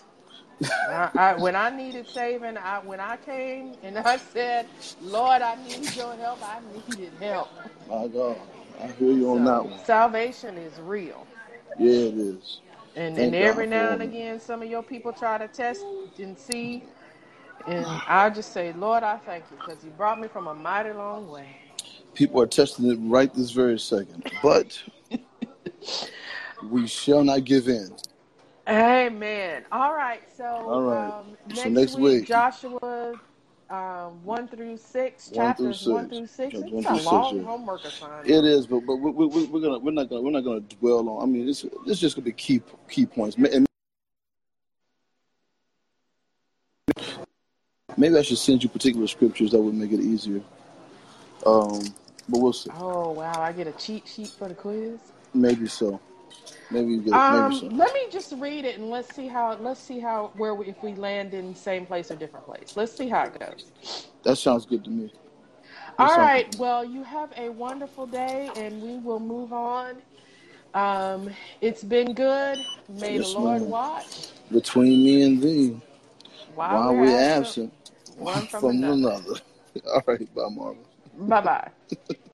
I, I, when I needed saving, I when I came and I said, "Lord, I need your help. I needed help." My God, I hear you on that one. salvation is real. Yeah, it is. And Thank and every God now and again, some of your people try to test and see. And I just say, Lord, I thank you because you brought me from a mighty long way. People are testing it right this very second, but we shall not give in. Amen. All right. So, All right. Um, So next, next week, week. Joshua um, 1 through 6, One through chapters 1 through 6. It's a six, long yeah. homework assignment. It is, but but we, we, we- we're gonna we're not gonna we're not gonna dwell on. I mean, it's it's just gonna be key key points. And maybe I should send you particular scriptures that would make it easier. Um, but we'll see. Oh, wow. I get a cheat sheet for the quiz. Maybe so. Maybe get. Um, Maybe so. let me just read it and let's see how let's see how where we, if we land in same place or different place. Let's see how it goes. That sounds good to me. That All right. good. Well, you have a wonderful day, and we will move on. Um, it's been good. May Yes, the Lord watch Between me and thee, while, while we're absent, absent one from from another. another. All right, bye, Marvin. Bye bye.